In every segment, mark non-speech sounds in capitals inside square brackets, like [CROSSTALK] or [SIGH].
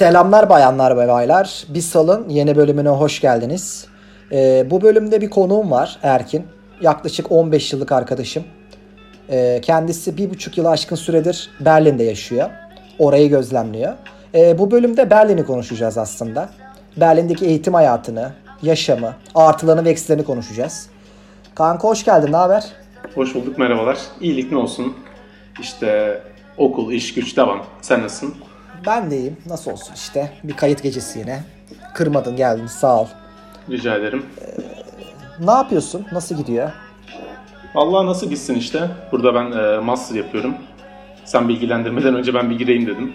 Selamlar bayanlar ve baylar. Bir salın yeni bölümüne hoş geldiniz. Ee, bu bölümde bir konuğum var Erkin. Yaklaşık 15 yıllık arkadaşım. Ee, kendisi bir buçuk yılı aşkın süredir Berlin'de yaşıyor. Orayı gözlemliyor. Ee, bu bölümde Berlin'i konuşacağız aslında. Berlin'deki eğitim hayatını, yaşamı, artılarını ve eksilerini konuşacağız. Kanka hoş geldin, ne haber? Hoş bulduk, merhabalar. İyilik ne olsun? İşte okul, iş, güç devam. Sen nasılsın? Ben de iyiyim. Nasıl olsun işte. Bir kayıt gecesi yine. Kırmadın geldin sağ ol. Rica ederim. Ne yapıyorsun? Nasıl gidiyor? Allah nasıl gitsin işte. Burada ben e, master yapıyorum. Sen bilgilendirmeden önce ben bir gireyim dedim.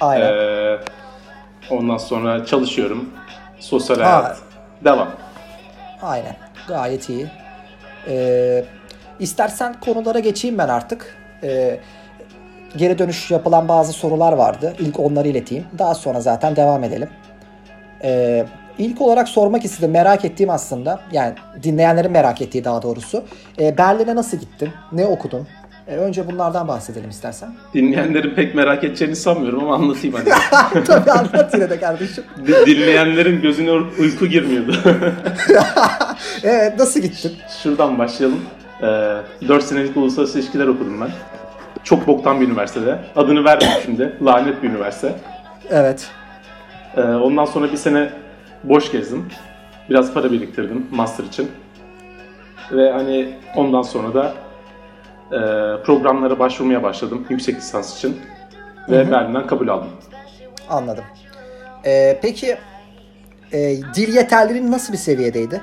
Aynen. E, ondan sonra çalışıyorum. Sosyal Ha. hayat. Devam. Aynen. Gayet iyi. Ee, istersen konulara geçeyim ben artık. Ee, geri dönüş yapılan bazı sorular vardı. İlk onları ileteyim. Daha sonra zaten devam edelim. Ee, ilk olarak sormak istedim. Merak ettiğim aslında. Yani dinleyenlerin merak ettiği daha doğrusu. Ee, Berlin'e nasıl gittin? Ne okudun? Ee, önce bunlardan bahsedelim istersen. Dinleyenlerin pek merak edeceğini sanmıyorum ama anlatayım hadi. [LAUGHS] Tabii anlat yine de kardeşim. [LAUGHS] Di- Dinleyenlerin gözüne uyku girmiyordu. [LAUGHS] Evet nasıl gittin? Şuradan başlayalım. Ee, 4 senelik uluslararası ilişkiler okudum ben. Çok boktan bir üniversitede. Adını vermeyeyim şimdi. Lanet bir üniversite. Evet. Ee, ondan sonra bir sene boş gezdim. Biraz para biriktirdim master için. Ve hani ondan sonra da e, programlara başvurmaya başladım yüksek lisans için. Ve Berlin'den kabul aldım. Anladım. Ee, peki e, dil yeterliliğin nasıl bir seviyedeydi?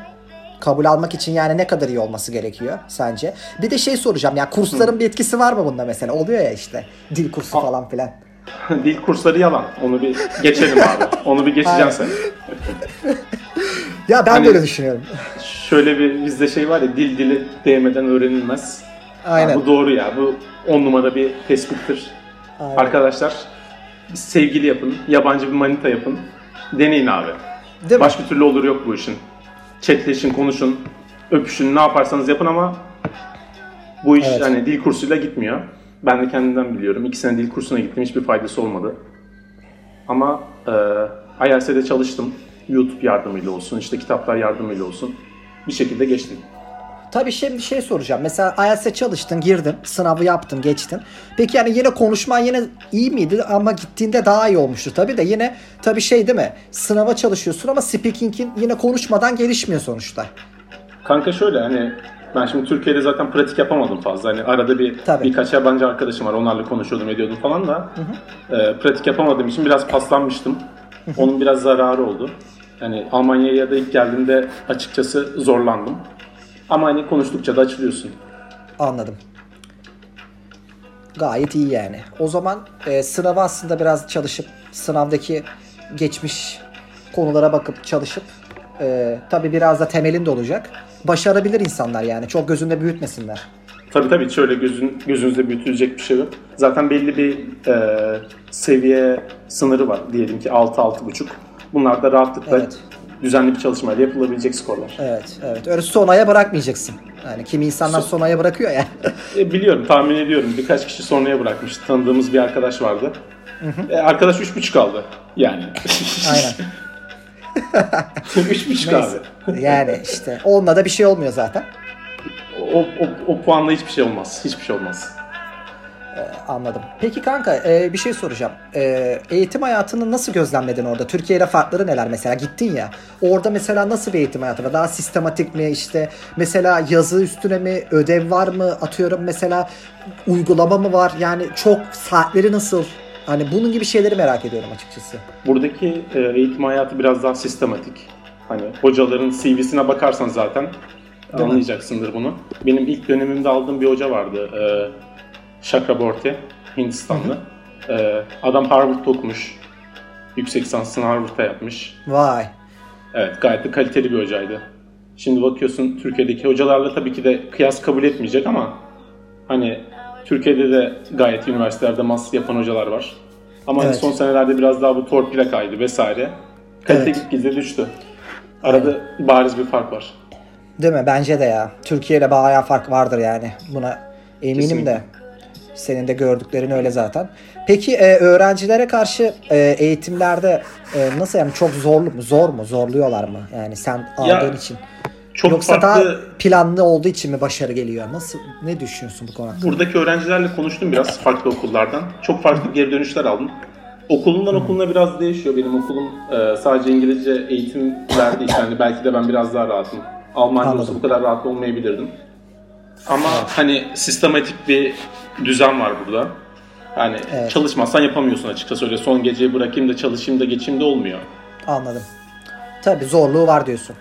Kabul almak için yani ne kadar iyi olması gerekiyor sence? Bir de şey soracağım ya kursların bir etkisi var mı bunda mesela? Oluyor ya işte dil kursu Aa. falan filan. [LAUGHS] Dil kursları yalan. Onu bir geçelim abi. [LAUGHS] Onu bir Aynen. sen. [LAUGHS] Ya ben Hani- de öyle düşünüyorum. Şöyle bir bizde şey var ya dil dili değmeden öğrenilmez. Aynen. Ha, bu doğru ya. Bu on numara bir tespittir. Aynen. Arkadaşlar sevgili yapın, yabancı bir manita yapın. Deneyin abi. Değil mi? Başka türlü olur yok bu işin. Chatleşin, konuşun, öpüşün, ne yaparsanız yapın ama bu iş Evet. hani dil kursuyla gitmiyor. Ben de kendimden biliyorum. İki sene dil kursuna gittim. Hiçbir faydası olmadı. Ama e, IELTS'e çalıştım. YouTube yardımıyla olsun, işte kitaplar yardımıyla olsun. Bir şekilde geçtim. Tabii şimdi şey soracağım. Mesela IELTS'e çalıştın, girdin, sınavı yaptın, geçtin. Peki yani yine konuşman yine iyi miydi ama gittiğinde daha iyi olmuştu tabii de yine tabii şey değil mi? Sınava çalışıyorsun ama speaking'in yine konuşmadan gelişmiyor sonuçta. Kanka şöyle hani ben şimdi Türkiye'de zaten pratik yapamadım fazla. Hani arada bir Tabii. birkaç yabancı arkadaşım var. Onlarla konuşuyordum, ediyordum falan da. e, pratik yapamadığım için biraz paslanmıştım. Onun biraz zararı oldu. Hani Almanya'ya da ilk geldiğimde açıkçası zorlandım. Ama hani konuştukça da açılıyorsun. Anladım. Gayet iyi yani. O zaman e, sınava aslında biraz çalışıp sınavdaki geçmiş konulara bakıp çalışıp e, tabii biraz da temelin de olacak. Başarabilir insanlar yani. Çok gözünde büyütmesinler. Tabii tabii hiç öyle gözün, gözünüzde büyütülecek bir şey yok. Zaten belli bir e, seviye sınırı var. Diyelim ki 6-6,5. Bunlar da rahatlıkla Evet. Düzenli bir çalışmayla yapılabilecek skorlar. Evet, evet. Öyle sonaya bırakmayacaksın. Yani kimi insanlar Son- sonaya bırakıyor ya. [LAUGHS] E, biliyorum, tahmin ediyorum. Birkaç kişi sonraya bırakmıştı. Tanıdığımız bir arkadaş vardı. E, arkadaş 3.5 aldı. Yani. [LAUGHS] Aynen. [LAUGHS] 3.5 abi. Yani işte onunla da bir şey olmuyor zaten. O, o, o puanla hiçbir şey olmaz. Hiçbir şey olmaz. Anladım. Peki kanka e, bir şey soracağım. E, eğitim hayatını nasıl gözlemledin orada? Türkiye ile farkları neler mesela? Gittin ya. Orada mesela nasıl bir eğitim hayatı var? Daha sistematik mi işte? Mesela yazı üstüne mi? Ödev var mı? Atıyorum mesela uygulama mı var? Yani çok saatleri nasıl? Hani bunun gibi şeyleri merak ediyorum açıkçası. Buradaki e, eğitim hayatı biraz daha sistematik. Hani hocaların CV'sine bakarsan zaten anlayacaksındır bunu. Benim ilk dönemimde aldığım bir hoca vardı. E, Chakraborty, Hindistanlı. E, adam Harvard'da okumuş. Yüksek lisansını Harvard'da yapmış. Vay. Evet gayet de kaliteli bir hocaydı. Şimdi bakıyorsun Türkiye'deki hocalarla tabii ki de kıyas kabul etmeyecek ama hani Türkiye'de de gayet üniversitelerde master yapan hocalar var. Ama hani Evet. son senelerde biraz daha bu torpile kaydı vesaire. Kalite Evet. gitgide düştü. Arada bariz bir fark var. Değil mi? Bence de ya. Türkiye ile bayağı fark vardır yani. Buna eminim Kesinlikle. de. Senin de gördüklerin öyle zaten. Peki e, öğrencilere karşı e, eğitimlerde e, nasıl yani çok zorlu mu? Zor mu? Zorluyorlar mı? Yani sen aldığın için. Çok Yoksa farklı daha planlı olduğu için mi başarı geliyor? Nasıl ne düşünüyorsun bu konu hakkında? buradaki öğrencilerle konuştum biraz farklı okullardan. Çok farklı geri dönüşler aldım. Okulundan okuluna biraz değişiyor. Benim okulum e, sadece İngilizce eğitim verdiği için hani belki de ben biraz daha rahatım. Almanca olsa Anladım. bu kadar rahat olmayabilirdim. Ama hani sistematik bir düzen var burada. Yani Evet. çalışmazsan yapamıyorsun açıkçası öyle son geceyi bırakayım da çalışayım da geçeyim de olmuyor. Anladım. Tabii zorluğu var diyorsun.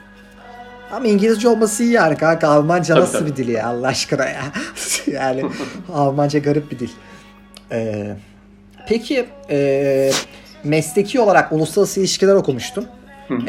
Ama İngilizce olması iyi yani kanka. Almanca Tabii, nasıl tabii. bir dil ya Allah aşkına ya. [LAUGHS] yani [LAUGHS] Almanca garip bir dil. Ee, peki e, mesleki olarak uluslararası ilişkiler okumuştun.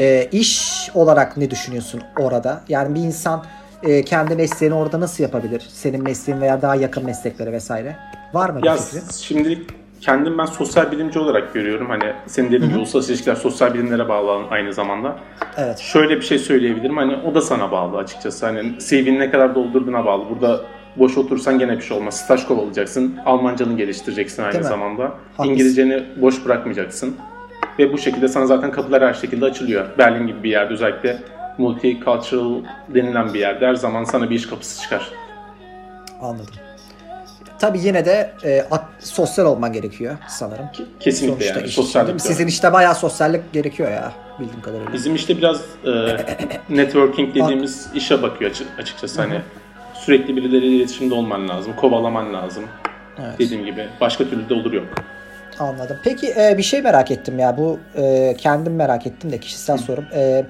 Ee, iş olarak ne düşünüyorsun orada? Yani bir insan e, kendi mesleğini orada nasıl yapabilir? Senin mesleğin veya daha yakın mesleklere vesaire. Var mı Ya bir fikrin? şimdilik kendim ben sosyal bilimci olarak görüyorum. Hani senin dediğin gibi uluslararası ilişkiler sosyal bilimlere bağlı aynı zamanda. Evet. Şöyle bir şey söyleyebilirim. Hani o da sana bağlı açıkçası. Hani CV'ni ne kadar doldurduğuna bağlı. Burada boş otursan gene bir şey olmaz. Staj kovalayacaksın. Almancanı geliştireceksin aynı Değil mi? zamanda. Haklısın. İngilizceni boş bırakmayacaksın. Ve bu şekilde sana zaten kapılar her şekilde açılıyor. Berlin gibi bir yerde özellikle multicultural denilen bir yerde her zaman sana bir iş kapısı çıkar. Anladım. Tabii yine de e, ak- sosyal olman gerekiyor sanırım. Kesinlikle Sonuçta yani. iş. Sosyallik. Sizin işte bayağı sosyallik gerekiyor ya bildiğim kadarıyla. Bizim işte biraz e, [COUGHS] networking dediğimiz işe bakıyor açı- açıkçası. Hani sürekli birileriyle iletişimde olman lazım, kovalaman lazım. Evet. Dediğim gibi başka türlü de olur yok. Anladım. Peki e, bir şey merak ettim ya bu e, kendim merak ettim de kişisel sorum. E,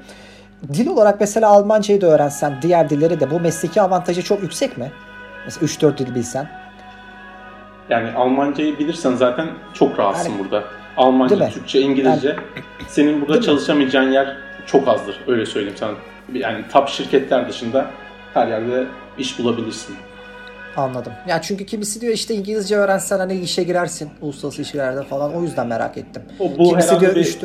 dil olarak mesela Almancayı da öğrensen diğer dilleri de bu mesleki avantajı çok yüksek mi? Mesela 3-4 dil bilsen. Yani Almancayı bilirsen zaten çok rahatsın Yani- burada. Almanca? Türkçe, İngilizce. Senin burada Değil mi? çalışamayacağın yer çok azdır. Öyle söyleyeyim sana. Yani top şirketler dışında her yerde iş bulabilirsin. Anladım. Ya çünkü kimisi diyor işte İngilizce öğrensen hani işe girersin uluslararası ilişkilerde falan o yüzden merak ettim. O bu kimisi diyor bir 3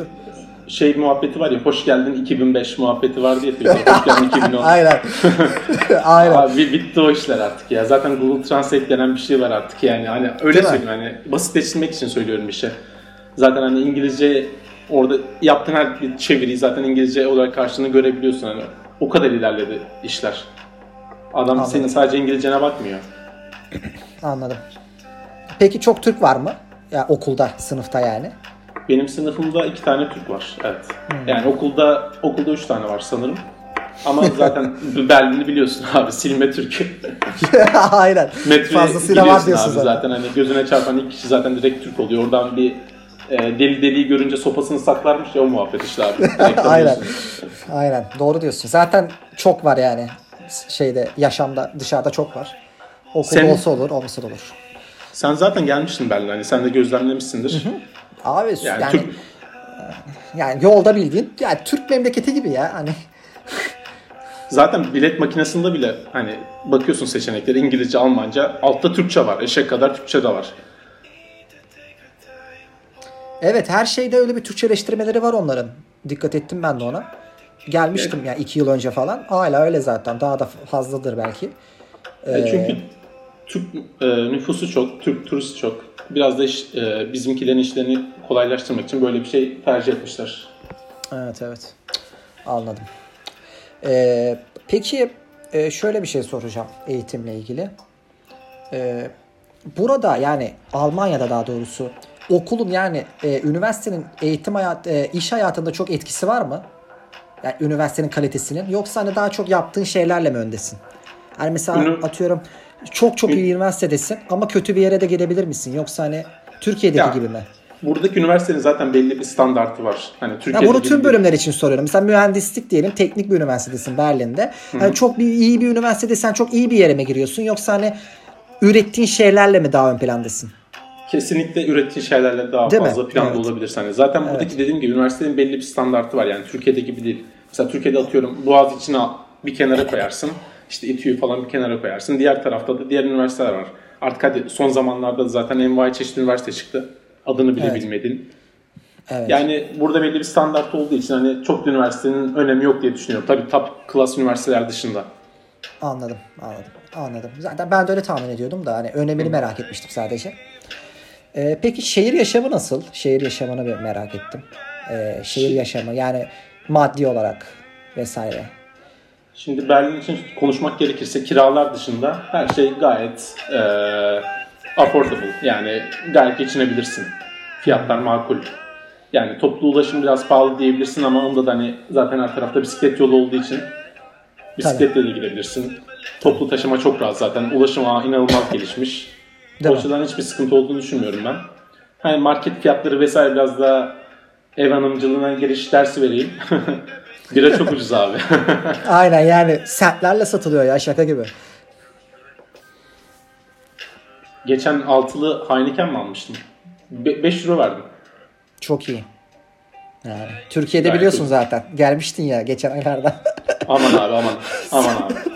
şey muhabbeti var ya, hoş geldin 2005 muhabbeti ya. Türkiye'de, hoş geldin 2010. [LAUGHS] Aynen. [LAUGHS] Aynen. Abi bitti o işler artık ya. Zaten Google Translate denen bir şey var artık yani. Hani öyle Değil mi? söyleyeyim hani basitleştirmek için söylüyorum işi. Zaten hani İngilizce orada yaptığın her bir çeviriyi zaten İngilizce olarak karşılığını görebiliyorsun hani. O kadar ilerledi işler. Adam Anladım. senin sadece İngilizcene bakmıyor. Anladım. Peki çok Türk var mı? Ya okulda, sınıfta yani. Benim sınıfımda iki tane Türk var. Evet. Hmm. Yani okulda okulda üç tane var sanırım. Ama zaten [LAUGHS] Berlin'i biliyorsun [LAUGHS] abi. Silme Türk. [LAUGHS] Aynen. Metroyu Fazlasıyla var diyorsun abi zaten. zaten. Hani gözüne çarpan ilk kişi zaten direkt Türk oluyor. Oradan bir e, deli deliği görünce sopasını saklarmış ya o muhabbet işte abi. Aynen. Aynen. Doğru diyorsun. Zaten çok var yani. Şeyde, yaşamda, dışarıda çok var. Okulda Sen- olsa olur, olmasa da olur. Sen zaten gelmiştin Berlin'e. Hani sen de gözlemlemişsindir. Abi Yani, yani, Türk yani yolda bildiğin yani Türk memleketi gibi ya hani zaten bilet makinesinde bile hani bakıyorsun seçenekleri İngilizce, Almanca, altta Türkçe var. Eşek kadar Türkçe de var. evet her şeyde öyle bir Türkçeleştirmeleri var onların. Dikkat ettim ben de ona. Gelmiştim yani iki yıl önce falan. Hala öyle zaten. Daha da fazladır belki. E, Çünkü Türk e, nüfusu çok, Türk turist çok. Biraz da iş, e, bizimkilerin işlerini kolaylaştırmak için böyle bir şey tercih etmişler. Evet evet. Anladım. Ee, peki e, şöyle bir şey soracağım eğitimle ilgili. Ee, burada yani Almanya'da daha doğrusu okulun yani e, üniversitenin eğitim hayat, e, iş hayatında çok etkisi var mı? Yani üniversitenin kalitesinin yoksa hani daha çok yaptığın şeylerle mi öndesin? Yani mesela Ünü- atıyorum çok çok iyi bir üniversitedesin ama kötü bir yere de gidebilir misin? Yoksa hani Türkiye'deki Ya, gibi mi? Buradaki üniversitenin zaten belli bir standartı var. Hani Ya Türkiye'de bunu gibi tüm bölümler için soruyorum. Mesela mühendislik diyelim teknik bir üniversitedesin Berlin'de. Hani çok bir iyi bir üniversitedesen çok iyi bir yere mi giriyorsun yoksa hani ürettiğin şeylerle mi daha ön plandasın? Kesinlikle ürettiği şeylerle daha Değil mi? fazla planda Evet. olabilirsin. Hani zaten buradaki dediğim gibi üniversitenin belli bir standartı var. Yani Türkiye'de gibi değil. Mesela Türkiye'de atıyorum Boğaziçi'ni al, bir kenara koyarsın. [LAUGHS] İşte İTÜ'yü falan bir kenara koyarsın. Diğer tarafta da diğer üniversiteler var. Artık hadi son zamanlarda da zaten envai çeşitli üniversite çıktı. Adını bile Evet. bilmediğin. Evet. Yani burada belli bir standart olduğu için hani çok da üniversitenin önemi yok diye düşünüyorum. Tabii top class üniversiteler dışında. Anladım, anladım. Anladım. Zaten ben de öyle tahmin ediyordum da hani önemini merak etmiştim sadece. Ee, peki şehir yaşamı nasıl? Şehir yaşamını merak ettim. Ee, şehir yaşamı yani maddi olarak vesaire. Şimdi Berlin için konuşmak gerekirse kiralar dışında her şey gayet e, affordable. Yani gayet geçinebilirsin. Fiyatlar makul. Yani toplu ulaşım biraz pahalı diyebilirsin ama onda da hani zaten her tarafta bisiklet yolu olduğu için bisikletle de gidebilirsin. Toplu taşıma çok rahat zaten. Ulaşım ağı inanılmaz gelişmiş. Değil o açıdan hiçbir sıkıntı olduğunu düşünmüyorum ben. Hani market fiyatları vesaire biraz daha ev hanımcılığına giriş dersi vereyim. [LAUGHS] Bira çok ucuz abi. [LAUGHS] Aynen yani sentlerle satılıyor ya şaka gibi. Geçen altılı Heineken mi almıştım? 5 euro verdim. Çok iyi. Yani Türkiye'de Gayet biliyorsun iyi. zaten. Gelmiştin ya geçen aylarda. [LAUGHS] Aman abi aman. Aman abi. [LAUGHS]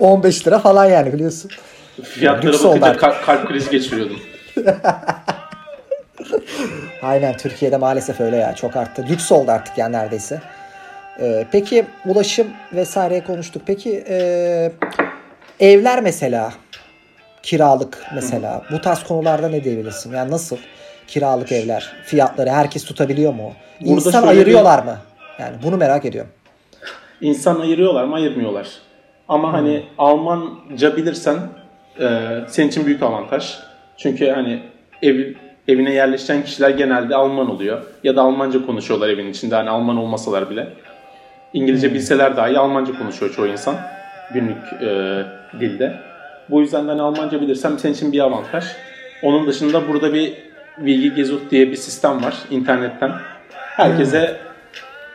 15 lira falan yani biliyorsun. Fiyatlara Lüks bakınca kalp, kalp krizi geçiriyordum. Aynen Türkiye'de maalesef öyle ya. Çok arttı. Lüks oldu artık yani neredeyse. Ee, peki ulaşım vesaireye konuştuk. Peki e, evler mesela kiralık mesela bu tarz konularda ne diyebilirsin? Yani nasıl kiralık evler fiyatları herkes tutabiliyor mu? Burada İnsan ayırıyorlar mı? Yani bunu merak ediyorum. İnsan ayırıyorlar mı ayırmıyorlar. Ama hani Almanca bilirsen e, senin için büyük avantaj. Çünkü hani ev, evine yerleşen kişiler genelde Alman oluyor. Ya da Almanca konuşuyorlar evin içinde hani Alman olmasalar bile. İngilizce bilseler dahi Almanca konuşuyor çoğu insan günlük e, dilde. Bu yüzden de hani Almanca bilirsem senin için bir avantaj. Onun dışında burada bir Bilgi Gezut diye bir sistem var internetten. Herkese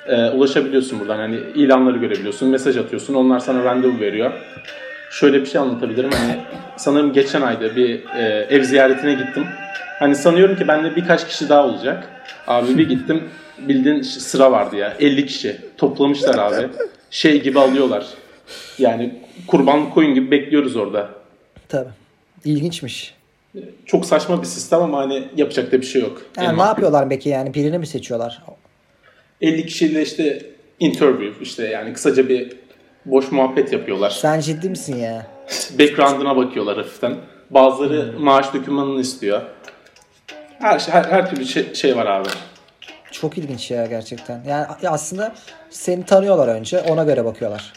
e, ulaşabiliyorsun buradan. Hani ilanları görebiliyorsun, mesaj atıyorsun. Onlar sana randevu veriyor. Şöyle bir şey anlatabilirim. Hani sanırım geçen ayda bir e, ev ziyaretine gittim. Hani sanıyorum ki bende birkaç kişi daha olacak. Abi bir gittim bildiğin sıra vardı ya. 50 kişi toplamışlar abi. Şey gibi alıyorlar. Yani kurban koyun gibi bekliyoruz orada. Tabii. İlginçmiş. Çok saçma bir sistem ama hani yapacak da bir şey yok. Yani ne yapıyorlar peki yani birini mi seçiyorlar? 50 kişiyle işte interview işte yani kısaca bir boş muhabbet yapıyorlar. Sen ciddi misin ya? [LAUGHS] Background'ına bakıyorlar hafiften. Bazıları maaş dokümanını istiyor. Her şey, her, her türlü şey, şey var abi. Çok ilginç ya gerçekten. Yani aslında seni tanıyorlar önce ona göre bakıyorlar.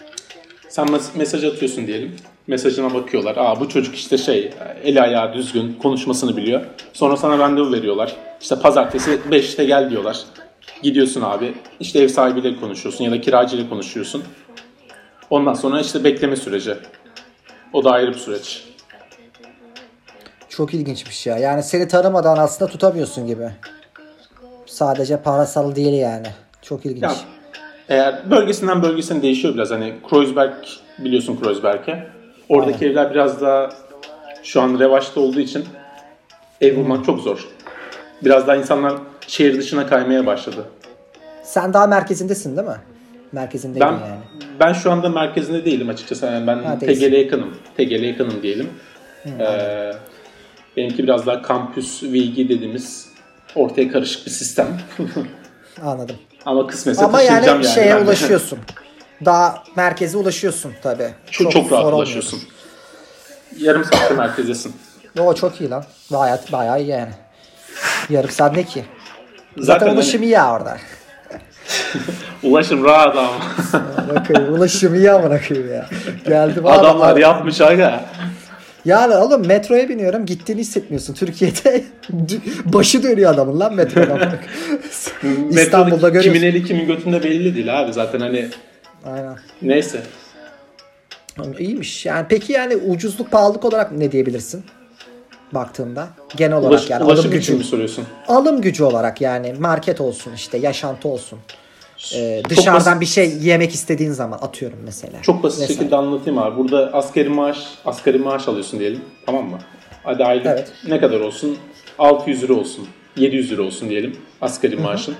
Sen mes- mesaj atıyorsun diyelim. Mesajına bakıyorlar. Aa bu çocuk işte şey eli ayağı düzgün konuşmasını biliyor. Sonra sana randevu veriyorlar. İşte pazartesi 5'te gel diyorlar. Gidiyorsun abi. İşte ev sahibiyle konuşuyorsun ya da kiracıyla konuşuyorsun. Ondan sonra işte bekleme süreci. O da ayrı bir süreç. Çok ilginçmiş ya. Yani seni tanımadan aslında tutamıyorsun gibi. Sadece parasal değil yani. Çok ilginç. Ya, eğer bölgesinden bölgesine değişiyor biraz. Hani Kreuzberg biliyorsun Kreuzberg'e. Oradaki evler biraz daha şu an revaçta olduğu için ev bulmak çok zor. Biraz daha insanlar şehir dışına kaymaya başladı. Sen daha merkezindesin değil mi? Merkezindeydin Ben yani. ben şu anda merkezinde değilim açıkçası. Yani ben Ha, yakınım. TGL'ye yakınım diyelim. Ee, benimki biraz daha kampüs bilgi dediğimiz ortaya karışık bir sistem. [LAUGHS] Anladım. Ama kısmetse Ama yani yani. şeye de. ulaşıyorsun. Daha merkeze ulaşıyorsun tabii. Çok, çok, rahat zor olmuyor. ulaşıyorsun. Yarım saatte merkezdesin. O çok iyi lan. Bayağı, bayağı iyi yani. Yarım saat ne ki? Zaten, Zaten ulaşım hani iyi ya orada. [LAUGHS] ulaşım rahat ama. Bakayım ulaşım iyi amına koyayım ya. Geldim Adamlar abi. yapmış aga. Yani oğlum metroya biniyorum gittiğini hissetmiyorsun. Türkiye'de [LAUGHS] başı dönüyor adamın lan metrodan. İstanbul'da görüyorsun. kimin eli kimin götünde belli değil abi zaten hani Aynen. neyse. İyiymiş. Yani peki yani ucuzluk pahalılık olarak ne diyebilirsin? Baktığında genel olarak Ulaş, yani ulaşım alım gücü mi soruyorsun? alım gücü olarak yani market olsun işte yaşantı olsun. Ee, dışarıdan basit- bir şey yemek istediğin zaman atıyorum mesela. Çok basit Vesaire. şekilde anlatayım abi. Burada asgari maaş, asgari maaş alıyorsun diyelim. Tamam mı? Hadi aylık Evet. ne kadar olsun? 600 lira olsun. 700 lira olsun diyelim asgari maaşın.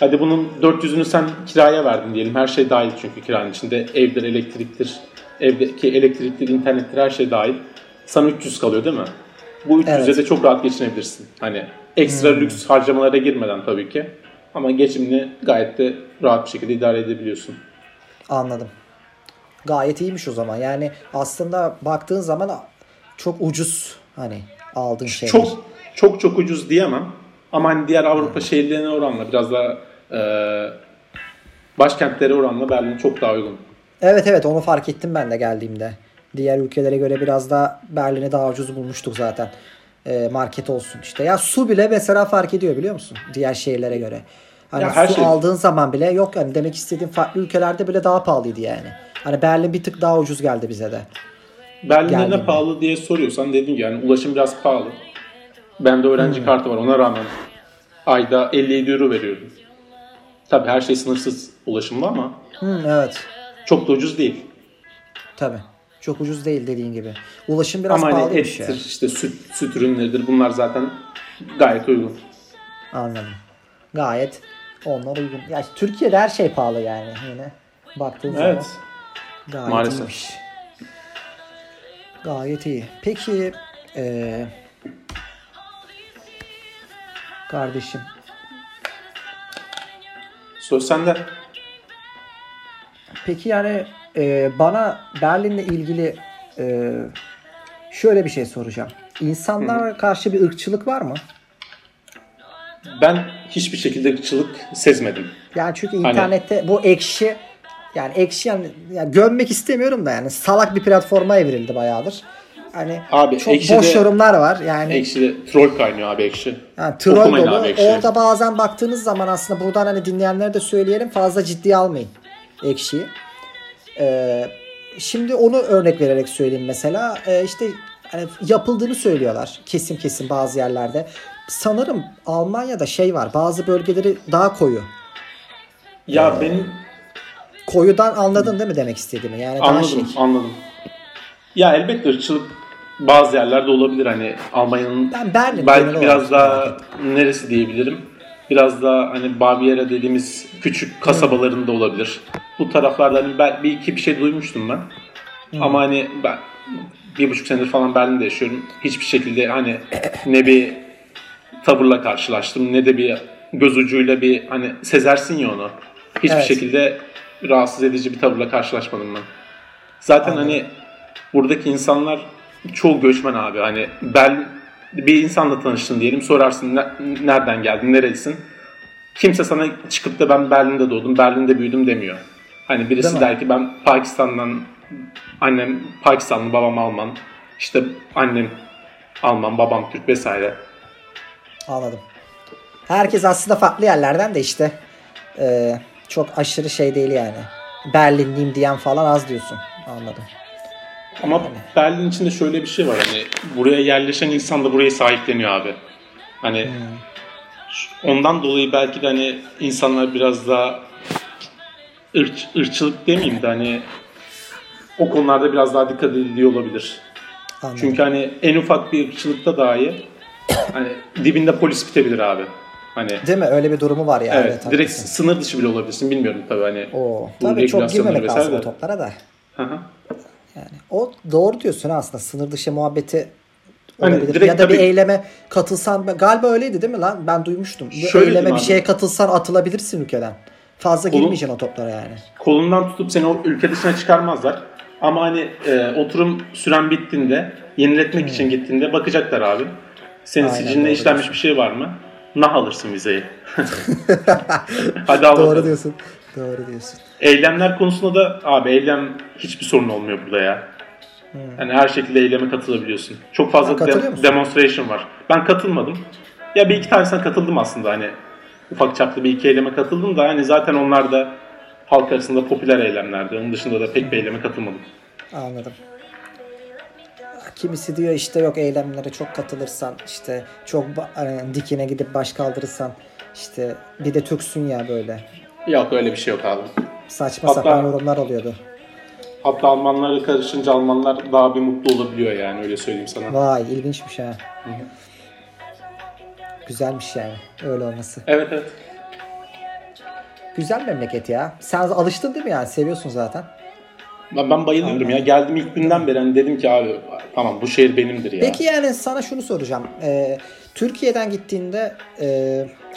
Hadi bunun 400'ünü sen kiraya verdin diyelim. Her şey dahil çünkü kiranın içinde. Evdir, elektriktir, evdeki elektriktir, internettir her şey dahil. Sana 300 kalıyor değil mi? Bu 300'e Evet. de çok rahat geçinebilirsin. Hani ekstra lüks harcamalara girmeden tabii ki. Ama geçimini gayet de rahat bir şekilde idare edebiliyorsun. Anladım. Gayet iyiymiş o zaman. Yani aslında baktığın zaman çok ucuz hani aldığın şeyler. Çok çok çok ucuz diyemem. Ama hani diğer Avrupa şehirlerine oranla biraz daha e, başkentlere oranla Berlin çok daha uygun. Evet evet onu fark ettim ben de geldiğimde. Diğer ülkelere göre biraz daha Berlin'i daha ucuz bulmuştuk zaten. E, market olsun işte. Ya su bile mesela fark ediyor biliyor musun? Diğer şehirlere göre. Hani Ya su şey- aldığın zaman bile yok hani demek istediğim farklı ülkelerde bile daha pahalıydı yani. Hani Berlin bir tık daha ucuz geldi bize de. Berlin'de ne pahalı diye soruyorsan dediğim gibi yani ulaşım biraz pahalı. Bende Hmm. öğrenci kartı var ona rağmen ayda 57 euro veriyordum. Tabii her şey sınırsız ulaşımda ama Hı, evet. çok da ucuz değil. Tabii. Çok ucuz değil dediğin gibi. Ulaşım biraz ama hani pahalıymış ya. ettir, işte süt, süt ürünleridir bunlar zaten gayet uygun. Anladım. Gayet onlar uygun. Ya Türkiye'de her şey pahalı yani yine. Baktığın Evet. zaman gayet Maalesef. iyiymiş. Gayet iyi. Peki eee, kardeşim Söz sende. Peki yani e, bana Berlin'le ilgili e, şöyle bir şey soracağım. İnsanlara karşı bir ırkçılık var mı? Ben hiçbir şekilde ırkçılık sezmedim. Yani çünkü Hani- internette bu ekşi yani ekşi yani, yani gömmek istemiyorum da yani salak bir platforma evrildi bayağıdır. Hani Abi, çok Ekşi'de- boş yorumlar var. Yani, Ekşi troll kaynıyor abi ekşi. yani troll Okumayın dolu. abi Ekşi. Orada bazen baktığınız zaman aslında buradan hani dinleyenlere de söyleyelim fazla ciddiye almayın ekşiyi. Ee, şimdi onu örnek vererek söyleyeyim mesela. Ee, işte hani yapıldığını söylüyorlar kesim kesim bazı yerlerde. Sanırım Almanya'da şey var. Bazı bölgeleri daha koyu. Ya benim Koyudan anladın değil mi demek istediğimi? Yani Anladım, şey. anladım. Ya elbette ırkçılık bazı yerlerde olabilir hani Almanya'nın Ben Berlin belki biraz daha neresi diyebilirim. Biraz daha hani Baviera dediğimiz küçük kasabalarında olabilir. Bu taraflarda hani ben bir iki bir şey duymuştum ben. Ama hani ben bir buçuk senedir falan Berlin'de yaşıyorum. Hiçbir şekilde hani ne bir tavırla karşılaştım ne de bir göz ucuyla bir hani sezersin ya onu. Hiçbir Evet. şekilde rahatsız edici bir tavırla karşılaşmadım ben. Zaten Anladım. hani buradaki insanlar çoğu göçmen abi. Hani Berlin bir insanla tanıştın diyelim sorarsın "Ne- nereden geldin nerelisin? Kimse sana çıkıp da ben Berlin'de doğdum, Berlin'de büyüdüm demiyor. Hani birisi Değil mi? der ki ben Pakistan'dan annem Pakistanlı, babam Alman. İşte annem Alman, babam Türk vesaire. Anladım. Herkes aslında farklı yerlerden de işte e, çok aşırı şey değil yani. Berlinliyim diyen falan az diyorsun. Anladım. Ama Berlin içinde şöyle bir şey var hani buraya yerleşen insan da burayı sahipleniyor abi. Hani ondan dolayı belki de hani insanlar biraz daha ırç, ırkçılık demeyeyim de hani o konularda biraz daha dikkat ediliyor olabilir. Anladım. Çünkü hani en ufak bir ırkçılıkta dahi hani dibinde polis bitebilir abi. Hani Değil mi? Öyle bir durumu var yani. evet, direkt haklısın. sınır dışı bile olabilirsin bilmiyorum tabii hani. Oo, tabii çok girmemek lazım o toplara da. Hı hı. Yani o doğru diyorsun aslında. Sınır dışı muhabbeti Hani olabilir. direkt ya da bir tabii- eyleme katılsan galiba öyleydi değil mi lan? Ben duymuştum. Bir Şöyle eyleme bir şeye katılsan atılabilirsin ülkeden. Fazla Kolun- girmeyeceksin o toplara yani. kolundan tutup seni o ülke dışına çıkarmazlar. Ama hani e, oturum süren bittiğinde, yeniletmek için gittiğinde bakacaklar abi. Senin Hmm. Aynen, sicilinde işlenmiş bir şey var mı? Nah alırsın vizeyi. [LAUGHS] Hadi al Doğru diyorsun. Doğru diyorsun. Eylemler konusunda da abi eylem hiçbir sorun olmuyor burada ya. Yani her şekilde eyleme katılabiliyorsun. Çok fazla Hmm. de- demonstration var. Ben katılmadım. Ya bir iki tanesine katıldım aslında hani ufak çaplı bir iki eyleme katıldım da hani zaten onlar da halk arasında popüler eylemlerdi. Onun dışında da pek bir eyleme katılmadım. Anladım. Kimisi diyor işte yok eylemlere çok katılırsan işte çok e, dikine gidip baş kaldırırsan işte bir de Türksün ya böyle. Yok öyle bir şey yok abi. Saçma Hatta- sapan yorumlar oluyordu. Hatta Almanlara karışınca Almanlar daha bir mutlu olabiliyor yani öyle söyleyeyim sana. Vay ilginçmiş ha. Güzelmiş yani öyle olması. Evet evet. Güzel memleket ya. Sen alıştın değil mi yani? Seviyorsun zaten. Ben, ben bayılıyorum ya. Geldim ilk günden beri hani dedim ki abi tamam bu şehir benimdir ya. Peki yani sana şunu soracağım. Ee, Türkiye'den gittiğinde e,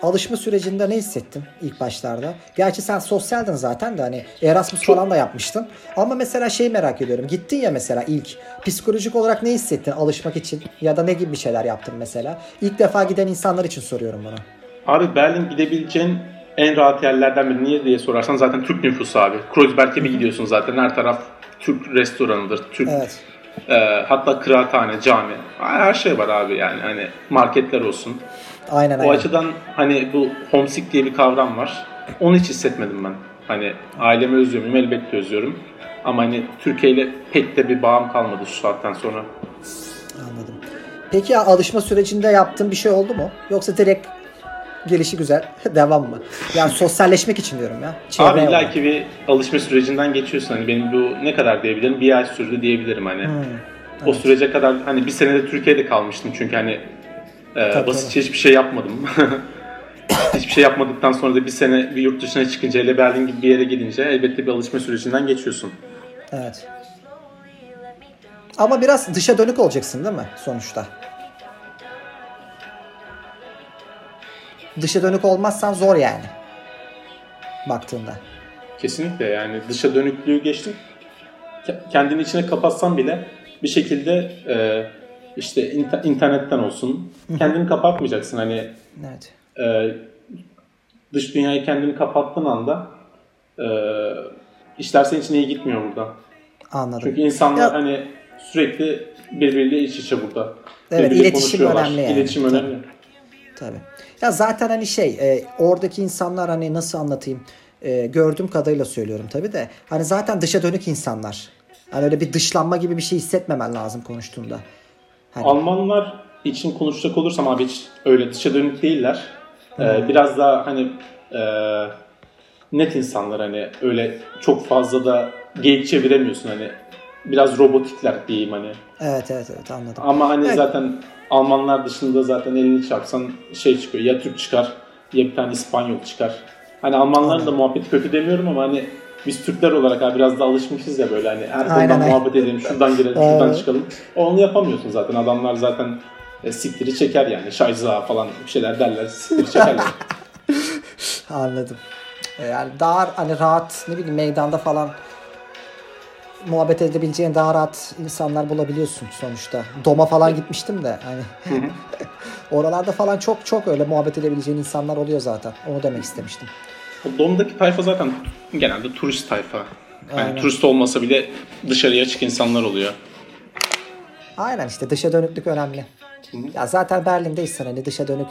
alışma sürecinde ne hissettin ilk başlarda? Gerçi sen sosyaldın zaten de hani Erasmus Çok- falan da yapmıştın. Ama mesela şey merak ediyorum. Gittin ya mesela ilk psikolojik olarak ne hissettin alışmak için ya da ne gibi şeyler yaptın mesela? İlk defa giden insanlar için soruyorum bunu. Abi Berlin gidebileceğin en rahat yerlerden biri. Niye diye sorarsan zaten Türk nüfusu abi. Kreuzberg'e bir gidiyorsun zaten her taraf Türk restoranıdır. Türk Evet. e, hatta kıraathane, cami. Her şey var abi yani hani marketler olsun. Aynen O aynen. açıdan hani bu homesick diye bir kavram var. Onu hiç hissetmedim ben. Hani ailemi özlüyor muyum? Elbette özlüyorum. Ama hani Türkiye ile pek de bir bağım kalmadı şu saatten sonra. Anladım. Peki alışma sürecinde yaptığın bir şey oldu mu? Yoksa direkt gelişi güzel [LAUGHS] devam mı? Yani sosyalleşmek için diyorum ya. Abi illa ki bir alışma sürecinden geçiyorsun. Hani benim bu ne kadar diyebilirim? Bir ay sürdü diyebilirim hani. Hmm, O sürece kadar hani bir senede Türkiye'de kalmıştım çünkü hani e, Tabii, basitçe hiçbir şey yapmadım. [LAUGHS] hiçbir şey yapmadıktan sonra da bir sene bir yurt dışına çıkınca hele Berlin gibi bir yere gidince elbette bir alışma sürecinden geçiyorsun. Evet. Ama biraz dışa dönük olacaksın değil mi sonuçta? Dışa dönük olmazsan zor yani. Baktığında. Kesinlikle yani dışa dönüklüğü geçtim. Ke- Kendini içine kapatsan bile bir şekilde e, işte inter- internetten olsun kendini kapatmayacaksın. Hani Evet. e, dış dünyayı kendini kapattığın anda e, işler senin için iyi gitmiyor burada. Anladım. Çünkü insanlar Ya- hani sürekli birbiriyle iç içe burada. Evet, Birbiriyle iletişim önemli yani. İletişim Tabii. önemli. Tabii. Ya zaten hani şey e, oradaki insanlar hani nasıl anlatayım e, gördüğüm kadarıyla söylüyorum tabii de hani zaten dışa dönük insanlar. Hani öyle bir dışlanma gibi bir şey hissetmemen lazım konuştuğunda. Hani, Almanlar için konuşacak olursam abi hiç öyle dışa dönük değiller. Ee, biraz daha hani e, net insanlar hani öyle çok fazla da geyik çeviremiyorsun hani biraz robotikler diyeyim hani. evet evet evet anladım. Ama hani Evet. zaten Almanlar dışında zaten elini çarpsan şey çıkıyor ya Türk çıkar ya bir tane İspanyol çıkar. Hani Almanların da muhabbeti kötü demiyorum ama hani biz Türkler olarak abi biraz da alışmışız ya böyle hani her konudan muhabbet edelim, şuradan girelim, şuradan çıkalım. Onu yapamıyorsun zaten. Adamlar zaten e, siktiri çeker yani. Şayza falan bir şeyler derler. Siktiri çekerler. [LAUGHS] Anladım. E, Yani daha hani rahat ne bileyim meydanda falan muhabbet edebileceğin daha rahat insanlar bulabiliyorsun sonuçta. Doma falan gitmiştim de hani [LAUGHS] oralarda falan çok çok öyle muhabbet edebileceğin insanlar oluyor zaten. Onu demek istemiştim. Dom'daki tayfa zaten genelde turist tayfa. Yani Aynen. turist olmasa bile dışarıya çık insanlar oluyor. Aynen işte dışa dönüklük önemli. Ya zaten Berlin'deysen hani dışa dönük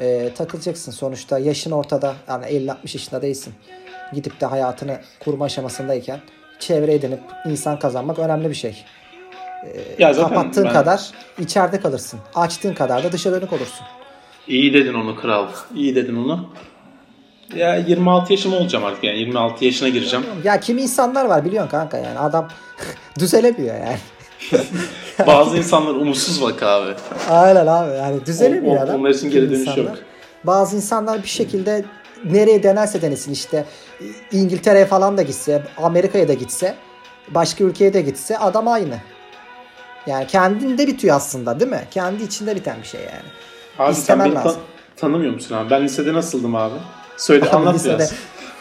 e, takılacaksın. Sonuçta yaşın ortada yani 50-60 yaşında değilsin. Gidip de hayatını kurma aşamasındayken çevre edinip insan kazanmak önemli bir şey. Ya zaten Kapattığın ben- kadar içeride kalırsın. Açtığın kadar da dışa dönük olursun. İyi dedin onu kral. İyi dedin onu. Ya 26 yaşım olacağım artık yani 26 yaşına gireceğim. Ya kimi insanlar var biliyorsun kanka yani adam [LAUGHS] düzelemiyor yani. [LAUGHS] Bazı insanlar umutsuz bak abi. Aynen abi yani düzelemiyor adam. onlar için geri dönüş yok. Bazı insanlar bir şekilde nereye denerse denesin işte İngiltere'ye falan da gitse, Amerika'ya da gitse, başka ülkeye de gitse adam aynı. Yani kendinde bitiyor aslında değil mi? Kendi içinde biten bir şey yani. Abi İstemen sen beni ta- lazım. tanımıyor musun abi? Ben lisede nasıldım abi? Söyle anlat lisede,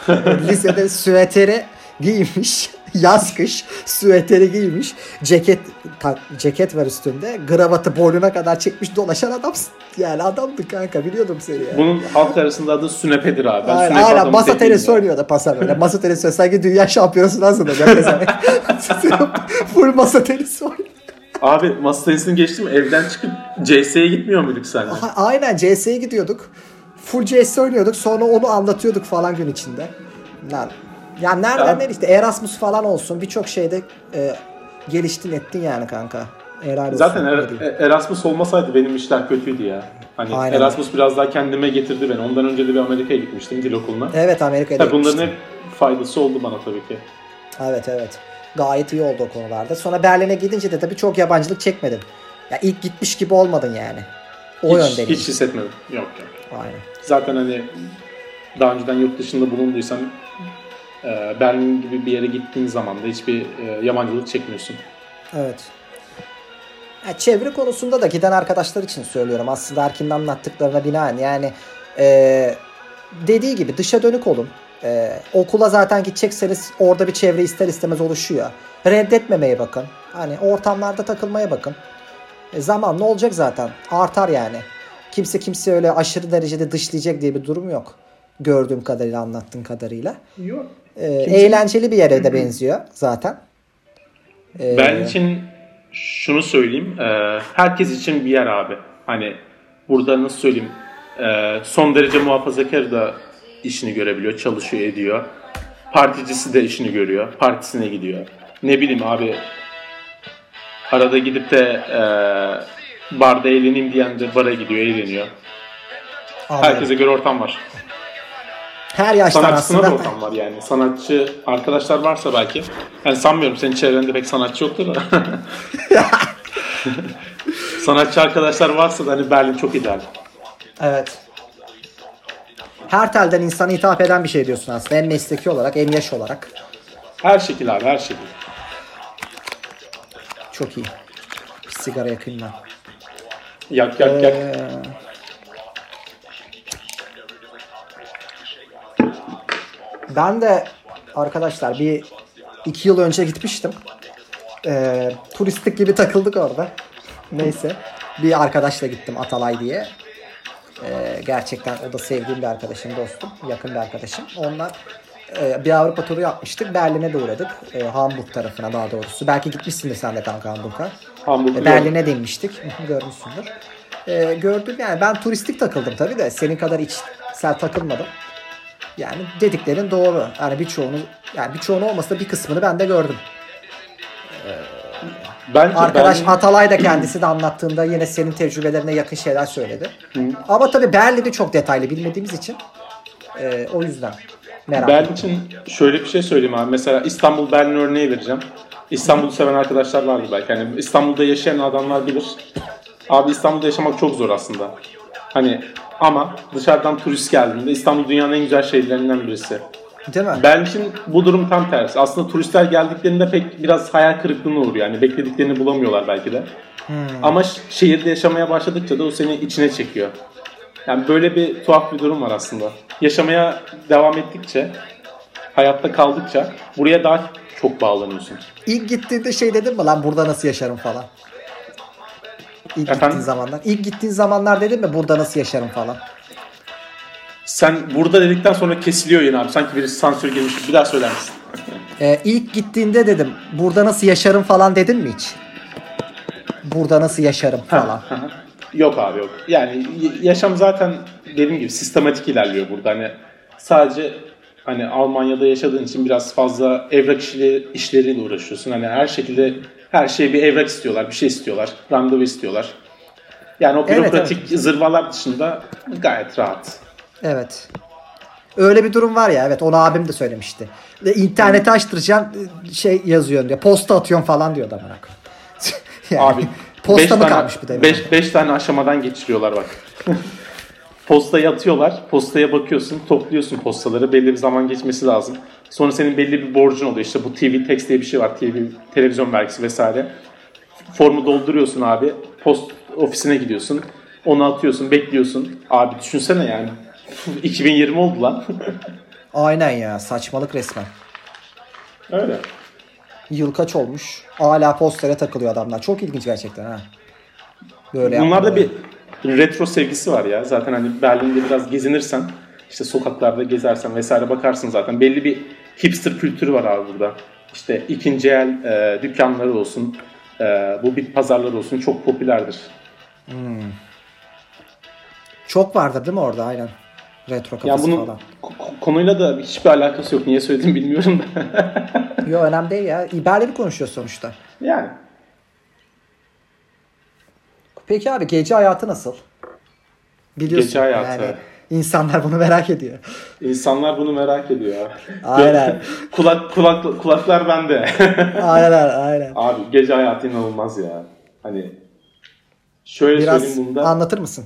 biraz. [LAUGHS] lisede süveteri giymiş. [LAUGHS] Yaz kış süveteri giymiş. Ceket ta- ceket var üstünde. Kravatı boynuna kadar çekmiş dolaşan adamsın. Yani adamdı kanka biliyordum seni ya. Bunun halk arasında adı sünepedir abi. Ben Aynen, aynen. masa tenisi değilim oynuyor da pasa böyle. Masa tenisi sanki dünya şampiyonası nasıl da [LAUGHS] Full masa tenisi oynuyor. Abi masa tenisini geçtim evden çıkıp CS'ye gitmiyor muyduk sen? Aynen CS'ye gidiyorduk. Full CS oynuyorduk. Sonra onu anlatıyorduk falan gün içinde. Lan. Ya nereden Ya- nereye işte Erasmus falan olsun. Birçok şeyde e, geliştin ettin yani kanka. Helal olsun. Zaten Er- diyeyim. Erasmus olmasaydı benim işler kötüydü ya. Hani Aynen. Erasmus biraz daha kendime getirdi beni. Ondan önce de bir Amerika'ya gitmiştim dil okuluna. Evet Amerika'ya Tabii bunların hep faydası oldu bana tabii ki. Evet evet. Gayet iyi oldu o konularda. Sonra Berlin'e gidince de tabii çok yabancılık çekmedin. Ya ilk gitmiş gibi olmadın yani. O hiç, yönden. hiç hissetmedim. Yok yok. Aynen. Zaten hani daha önceden yurt dışında bulunduysam e, Berlin gibi bir yere gittiğin zaman da hiçbir e, yabancılık çekmiyorsun. Evet. Ya çevre konusunda da giden arkadaşlar için söylüyorum. Aslında Erkin'in anlattıklarına binaen yani e, dediği gibi dışa dönük olun. E, okula zaten gidecekseniz orada bir çevre ister istemez oluşuyor. Reddetmemeye bakın. Hani ortamlarda takılmaya bakın. E, zaman ne olacak zaten? Artar yani. Kimse kimse öyle aşırı derecede dışlayacak diye bir durum yok. Gördüğüm kadarıyla anlattığın kadarıyla. Yok. E, Eğlenceli bir yere de benziyor zaten. E, Ben için şunu söyleyeyim. e, herkes için bir yer abi. Hani burada nasıl söyleyeyim. e, son derece muhafazakar da işini görebiliyor. Çalışıyor ediyor. Particisi de işini görüyor. Partisine gidiyor. Ne bileyim abi. Arada gidip de e, barda eğleneyim diyen de bara gidiyor eğleniyor. anladım. Herkese göre ortam var. Her yaştan Sanatçısına aslında da ortam var yani. Sanatçı arkadaşlar varsa belki. Yani sanmıyorum senin çevrende pek sanatçı yoktur da. [LAUGHS] sanatçı arkadaşlar varsa da hani Berlin çok ideal. Evet. Her telden insana hitap eden bir şey diyorsun aslında. Hem mesleki olarak hem yaş olarak. Her şekil abi her şekil. Çok iyi. Bir sigara yakayım ben. Yak yak. Ee, ben de arkadaşlar bir iki yıl önce gitmiştim. Ee, turistik gibi takıldık orada. Neyse. Bir arkadaşla gittim Atalay diye. Ee, gerçekten o da sevdiğim bir arkadaşım, dostum. Yakın bir arkadaşım. Onlar e, bir Avrupa turu yapmıştık. Berlin'e de uğradık. E, Hamburg tarafına daha doğrusu. Belki gitmişsindir sen de kanka Hamburg'a. Hamburg E, Berlin'e değinmiştik. [LAUGHS] Görmüşsündür. E, gördüm yani ben turistik takıldım tabii de senin kadar içsel takılmadım. Yani dediklerin doğru. Yani birçoğunu yani birçoğunu olmasa da bir kısmını ben de gördüm. Bence Arkadaş Berlin- Atalay da kendisi de anlattığında yine senin tecrübelerine yakın şeyler söyledi. Ama tabii Berlin'i çok detaylı bilmediğimiz için e, o yüzden merak Berlin için şöyle bir şey söyleyeyim abi. Mesela İstanbul Berlin örneği vereceğim. İstanbul'u seven arkadaşlar vardır belki. Hani İstanbul'da yaşayan adamlar bilir. Abi İstanbul'da yaşamak çok zor aslında. Hani ama dışarıdan turist geldiğinde İstanbul dünyanın en güzel şehirlerinden birisi. Değil mi? Berlin için bu durum tam tersi. Aslında turistler geldiklerinde pek biraz hayal kırıklığına uğruyor. Yani beklediklerini bulamıyorlar belki de. Ama ş- şehirde yaşamaya başladıkça da o seni içine çekiyor. Yani böyle bir tuhaf bir durum var aslında. Yaşamaya devam ettikçe, hayatta kaldıkça buraya daha çok bağlanıyorsun. İlk gittiğinde şey dedin mi lan burada nasıl yaşarım falan. İlk Efendim? gittiğin zamanlar. İlk gittiğin zamanlar dedin mi burada nasıl yaşarım falan. Sen burada dedikten sonra kesiliyor yine abi. Sanki birisi sansür girmiş. Bir daha söyler misin? Ee, ilk gittiğinde dedim burada nasıl yaşarım falan dedin mi hiç? Burada nasıl yaşarım falan. Yok abi yok. Yani yaşam zaten dediğim gibi sistematik ilerliyor burada. Hani sadece hani Almanya'da yaşadığın için biraz fazla evrak işleri, işleriyle uğraşıyorsun. Hani her şekilde her şeye bir evrak istiyorlar, bir şey istiyorlar, randevu istiyorlar. Yani o Evet, bürokratik zırvalar dışında gayet rahat. Evet. Öyle bir durum var ya evet onu abim de söylemişti. Ve interneti açtıracaksın şey yazıyorsun diyor. Posta atıyorsun falan diyor adam. [LAUGHS] yani, Abi posta beş mı tane- kalmış bir de? Beş, beş tane aşamadan geçiriyorlar bak. [LAUGHS] Postayı atıyorlar. Postaya bakıyorsun. Topluyorsun postaları. Belli bir zaman geçmesi lazım. Sonra senin belli bir borcun oluyor. İşte bu TV Text diye bir şey var. TV, televizyon vergisi vesaire. Formu dolduruyorsun abi. Post ofisine gidiyorsun. Onu atıyorsun. Bekliyorsun. Abi düşünsene yani. [LAUGHS] 2020 oldu lan. [LAUGHS] Aynen ya saçmalık resmen. Öyle. Yıl kaç olmuş? Hala postere takılıyor adamlar. Çok ilginç gerçekten ha. Böyle Bunlarda bir retro sevgisi var ya. Zaten hani Berlin'de biraz gezinirsen, işte sokaklarda gezersen vesaire bakarsın zaten. Belli bir hipster kültürü var abi burada. İşte ikinci el e, dükkanları olsun, e, bu bit pazarları olsun çok popülerdir. Çok vardır değil mi orada aynen. Retro Yani kafası bunun falan. ko- konuyla da hiçbir alakası yok. Niye söyledim bilmiyorum da. [LAUGHS] Yo önemli değil ya. İberleri konuşuyor sonuçta. yani Peki abi gece hayatı nasıl? Biliyorsun Gece hayatı. yani insanlar bunu merak ediyor. insanlar bunu merak ediyor. Aynen. [LAUGHS] Kulak, kulak, kulaklar bende. [LAUGHS] aynen aynen. Abi gece hayatı inanılmaz ya. Hani şöyle Biraz söyleyeyim bunda. anlatır mısın?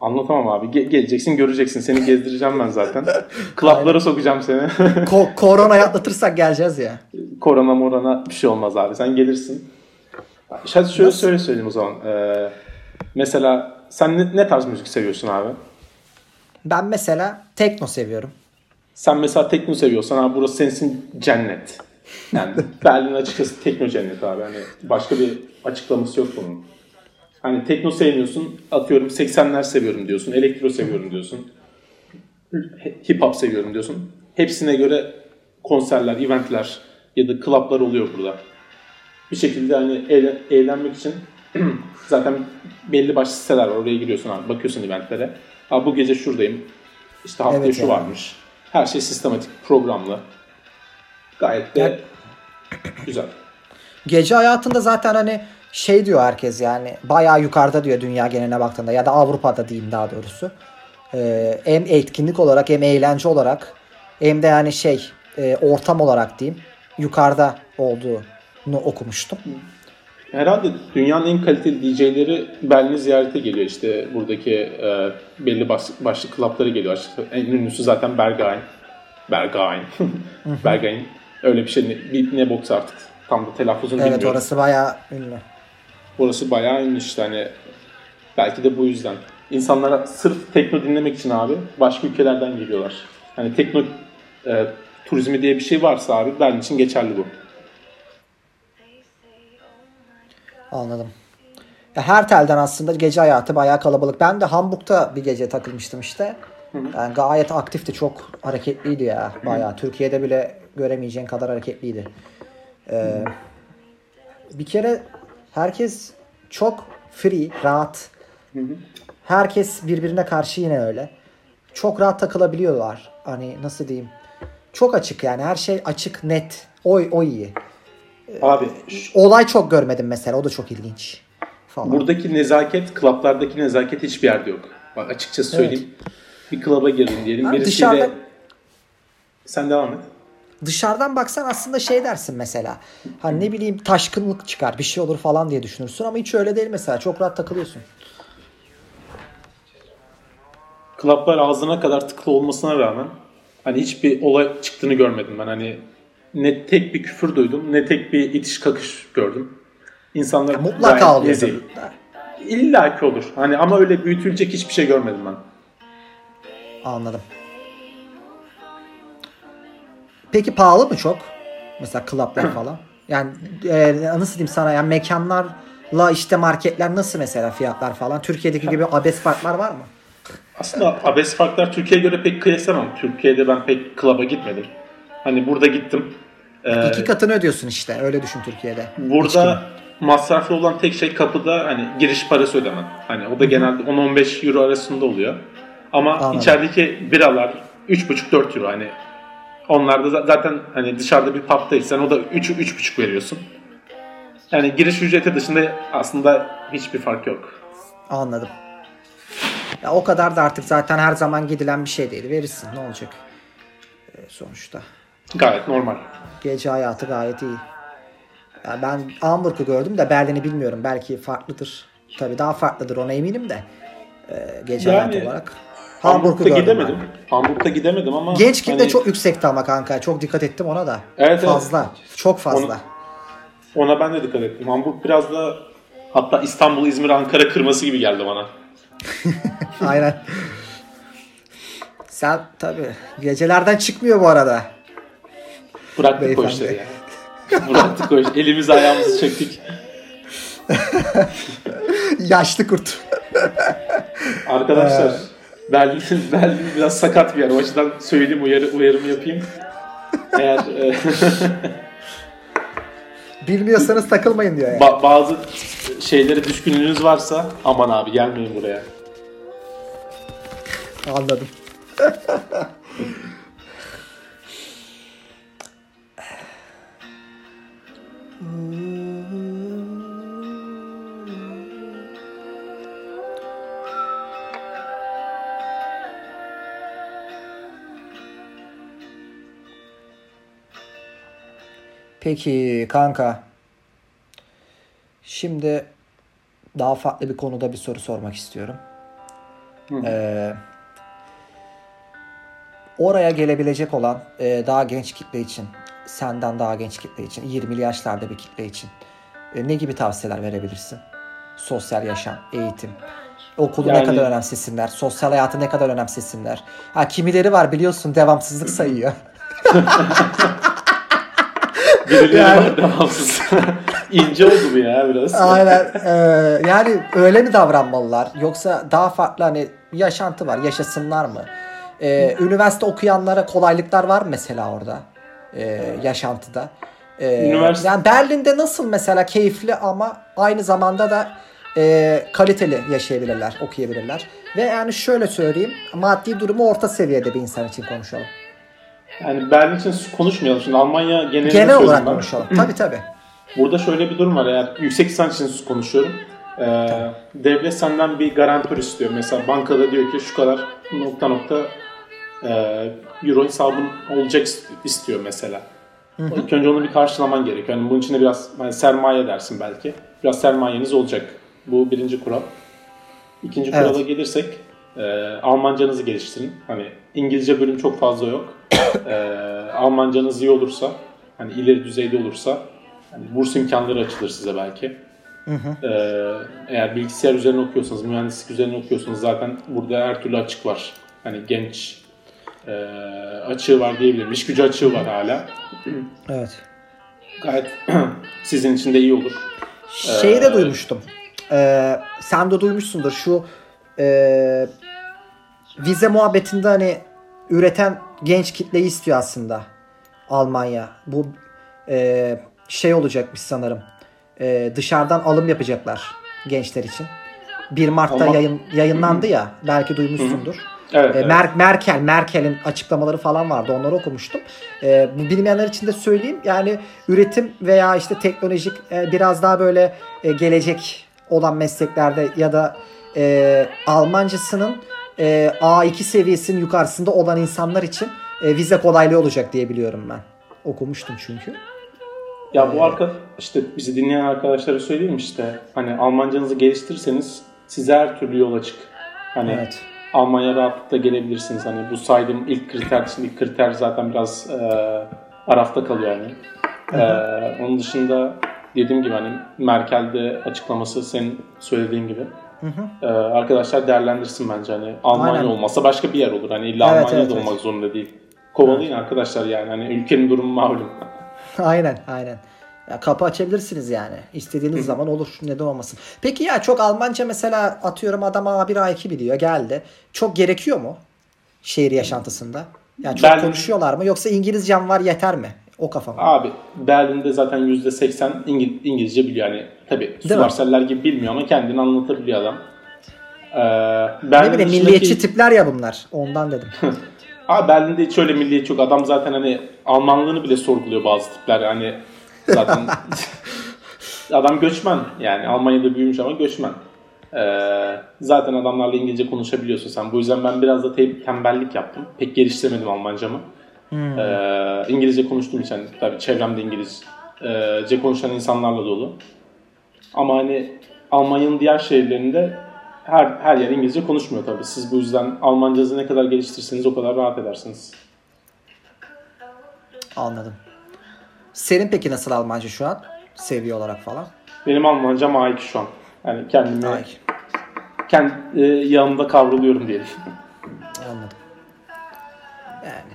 Anlatamam abi. Ge- geleceksin göreceksin. Seni gezdireceğim ben zaten. [LAUGHS] Klaplara sokacağım seni. Ko- koronayı atlatırsak geleceğiz ya. Korona morona bir şey olmaz abi. Sen gelirsin. Hadi şöyle, şöyle söyleyeyim o zaman. Ee, mesela sen ne, ne tarz müzik seviyorsun abi? Ben mesela tekno seviyorum. Sen mesela tekno seviyorsan abi burası sensin cennet. Yani [LAUGHS] Berlin açıkçası tekno cennet abi. Hani başka bir açıklaması yok bunun. Hani tekno sevmiyorsun, atıyorum 80'ler seviyorum diyorsun, elektro seviyorum diyorsun. Hip hop seviyorum diyorsun. Hepsine göre konserler, eventler ya da klaplar oluyor burada. Bir şekilde hani eğlen- eğlenmek için [CLEARS THROAT] zaten belli başlı siteler var. Oraya giriyorsun abi, bakıyorsun eventlere. Abi bu gece şuradayım. İşte haftaya Evet şu yani. varmış. Her şey sistematik, programlı. Gayet de güzel. Gece hayatında zaten hani şey diyor herkes yani bayağı yukarıda diyor dünya geneline baktığında ya da Avrupa'da diyeyim daha doğrusu. Ee, hem etkinlik olarak hem eğlence olarak hem de yani şey e, ortam olarak diyeyim yukarıda olduğunu okumuştum. Herhalde dünyanın en kaliteli DJ'leri Berlin'i ziyarete geliyor. İşte buradaki e, belli baş, başlı klaplara geliyor. En ünlüsü zaten Berghain. Berghain. Berghain. Öyle bir şey. Ne, ne boks artık. Tam da telaffuzunu Evet bilmiyorum. orası bayağı ünlü. Orası bayağı ünlü işte hani. Belki de bu yüzden. İnsanlara sırf tekno dinlemek için abi başka ülkelerden geliyorlar. Hani tekno e, turizmi diye bir şey varsa abi Berlin için geçerli bu. Anladım. Ya her telden aslında gece hayatı bayağı kalabalık. Ben de Hamburg'da bir gece takılmıştım işte. Yani gayet aktifti. Çok hareketliydi ya. Bayağı. Türkiye'de bile göremeyeceğin kadar hareketliydi. Ee, bir kere herkes çok free, rahat. Herkes birbirine karşı yine öyle. Çok rahat takılabiliyorlar. Hani nasıl diyeyim? Çok açık yani. Her şey açık, net. O, o iyi. Abi Olay çok görmedim mesela. O da çok ilginç. Falan. Buradaki nezaket, klaplardaki nezaket hiçbir yerde yok. Bak açıkçası söyleyeyim. Bir klaba girdin diyelim. Birisiyle... dışarıda- Sen devam et. Dışarıdan baksan aslında şey dersin mesela. Hani ne bileyim taşkınlık çıkar bir şey olur falan diye düşünürsün ama hiç öyle değil mesela. Çok rahat takılıyorsun. Klaplar ağzına kadar tıklı olmasına rağmen hani hiçbir olay çıktığını görmedim ben. Hani ne tek bir küfür duydum ne tek bir itiş kakış gördüm. İnsanlar Mutlaka gayet oluyor. İlla ki olur. Hani ama öyle büyütülecek hiçbir şey görmedim ben. Anladım. Peki pahalı mı çok? Mesela klaplar [CLEARS THROAT] falan. Yani e, nasıl diyeyim sana yani mekanlarla işte marketler nasıl mesela fiyatlar falan? Türkiye'deki gibi abes farklar var mı? Aslında abes farklar Türkiye'ye göre pek kıyaslamam. Türkiye'de ben pek klaba gitmedim. Hani burada gittim. Ee, İki katını ödüyorsun işte. Öyle düşün Türkiye'de. Burada masraflı olan tek şey kapıda hani giriş parası ödemen. Hani o da genelde 10-15 euro arasında oluyor. Ama Anladım. içerideki biralar 3,5-4 euro hani onlar da za- zaten hani dışarıda bir pub'daysan o da 3 3,5 veriyorsun. Yani giriş ücreti dışında aslında hiçbir fark yok. Anladım. Ya o kadar da artık zaten her zaman gidilen bir şey değil. Verirsin ne olacak? E, sonuçta. Gayet normal. Gece hayatı gayet iyi. Ya ben Hamburg'u gördüm de Berlin'i bilmiyorum. Belki farklıdır. Tabii daha farklıdır ona eminim de. E, gece Yani hayatı olarak. Hamburg'da gidemedim. ben. Hamburg'da gidemedim ama Genç kitle hani çok yüksekti ama kanka. Çok dikkat ettim ona da. Evet, evet. fazla. Çok fazla. ona ben de dikkat ettim. Hamburg biraz da hatta İstanbul, İzmir, Ankara kırması gibi geldi bana. [LAUGHS] Aynen. Sen tabii gecelerden çıkmıyor bu arada. Bıraktık o Beyefendi. işleri ya. Bıraktık o işleri. Elimizi ayağımızı çektik. [LAUGHS] Yaşlı kurt. Arkadaşlar Berlin, [LAUGHS] Berlin biraz sakat bir yer. O açıdan söyleyeyim uyarı, uyarımı yapayım. Eğer e, [LAUGHS] Bilmiyorsanız takılmayın diyor yani. ba- bazı şeylere düşkünlüğünüz varsa aman abi gelmeyin buraya. Anladım. [LAUGHS] Peki kanka. Şimdi daha farklı bir konuda bir soru sormak istiyorum. Ee, oraya gelebilecek olan e, daha genç kitle için, senden daha genç kitle için, 20'li yaşlarda bir kitle için E, ne gibi tavsiyeler verebilirsin? Sosyal yaşam, eğitim. Okulu Yani- ne kadar önemsesinler? Sosyal hayatı ne kadar önemsesinler? Ha kimileri var biliyorsun devamsızlık sayıyor. [LAUGHS] Birileri Yani- var devamsız. [LAUGHS] İnce oldu bu ya biraz. Aynen. [LAUGHS] Ee, yani öyle mi davranmalılar? Yoksa daha farklı hani yaşantı var, yaşasınlar mı? Ee, üniversite okuyanlara kolaylıklar var mı mesela orada? Ee, yaşantıda. Ee, Üniversite- Yani Berlin'de nasıl mesela keyifli ama aynı zamanda da e, kaliteli yaşayabilirler, okuyabilirler. Ve yani şöyle söyleyeyim, maddi durumu orta seviyede bir insan için konuşalım. Yani Berlin için konuşmayalım şimdi. Almanya genelinde Genel olarak ben. konuşalım. Tabii tabii. Burada şöyle bir durum var. Eğer yüksek lisans için konuşuyorum. Ee, devlet senden bir garantör istiyor. Mesela bankada diyor ki şu kadar nokta nokta e, euro hesabın olacak istiyor mesela. İlk önce onu bir karşılaman gerekiyor. Yani bunun için de biraz hani sermaye dersin belki. Biraz sermayeniz olacak. Bu birinci kural. İkinci Evet. kurala gelirsek e, Almancanızı geliştirin. Hani İngilizce bölüm çok fazla yok. [COUGHS] e, Almancanız iyi olursa, hani ileri düzeyde olursa hani burs imkanları açılır size belki. E, eğer bilgisayar üzerine okuyorsanız, mühendislik üzerine okuyorsanız zaten burada her türlü açık var. Hani genç e, açığı var diyebilirim. İş gücü açığı var hala. Evet. Gayet [COUGHS] sizin için de iyi olur. Şeyi de Ee, duymuştum. Ee, sen de duymuşsundur şu e, vize muhabbetinde hani üreten genç kitleyi istiyor aslında Almanya. Bu e, şey olacakmış sanırım. E, dışarıdan alım yapacaklar gençler için. 1 Mart'ta Ama- yayın, yayınlandı ya belki duymuşsundur. Evet, E, evet. Mer- Merkel, Merkel'in açıklamaları falan vardı. Onları okumuştum. E, bu bilmeyenler için de söyleyeyim. Yani üretim veya işte teknolojik e, biraz daha böyle e, gelecek olan mesleklerde ya da e, Almancasının e, A2 seviyesinin yukarısında olan insanlar için e, vize kolaylığı olacak diye biliyorum ben. Okumuştum çünkü. Ya bu arka işte bizi dinleyen arkadaşlara söyleyeyim işte hani Almancanızı geliştirirseniz size her türlü yol açık. Hani Evet. Almanya rahatlıkla gelebilirsiniz. Hani bu saydığım ilk kriter dışında ilk kriter zaten biraz e, arafta kalıyor yani. E, onun dışında dediğim gibi hani Merkel'de açıklaması senin söylediğin gibi. E, arkadaşlar değerlendirsin bence hani Almanya Aynen. olmasa başka bir yer olur. Hani illa Evet, Almanya'da evet, olmak zorunda değil. Kovalayın arkadaşlar yani hani ülkenin durumu malum. [LAUGHS] Aynen aynen. Ya kapı açabilirsiniz yani. İstediğiniz zaman olur. Neden olmasın. Peki ya çok Almanca mesela atıyorum adam A1 A2 biliyor geldi. Çok gerekiyor mu? Şehir yaşantısında. Yani çok Ben- konuşuyorlar mı? Yoksa İngilizcem var yeter mi? O kafa mı? Abi Berlin'de zaten %80 İngil- İngilizce biliyor. Yani tabii mi? Süvarseller gibi bilmiyor ama kendini anlatabiliyor adam. Ee, Ne Berlin bileyim dışındaki- milliyetçi tipler ya bunlar. Ondan dedim. [LAUGHS] Abi Berlin'de hiç öyle milliyetçi yok. Adam zaten hani Almanlığını bile sorguluyor bazı tipler. Yani zaten [LAUGHS] adam göçmen. Yani Almanya'da büyümüş ama göçmen. Ee, zaten adamlarla İngilizce konuşabiliyorsun sen. Bu yüzden ben biraz da te- tembellik yaptım. Pek geliştiremedim Almancamı. Ee, İngilizce konuştuğum için tabii çevremde İngilizce konuşan insanlarla dolu. Ama hani Almanya'nın diğer şehirlerinde her her yer İngilizce konuşmuyor tabii. Siz bu yüzden Almancanızı ne kadar geliştirirseniz o kadar rahat edersiniz. Anladım. Senin peki nasıl Almanca şu an? Seviye olarak falan. Benim Almancam A2 şu an. Yani kendimi Ay, kendi e, yanımda kavruluyorum diyelim. anladım. Yani.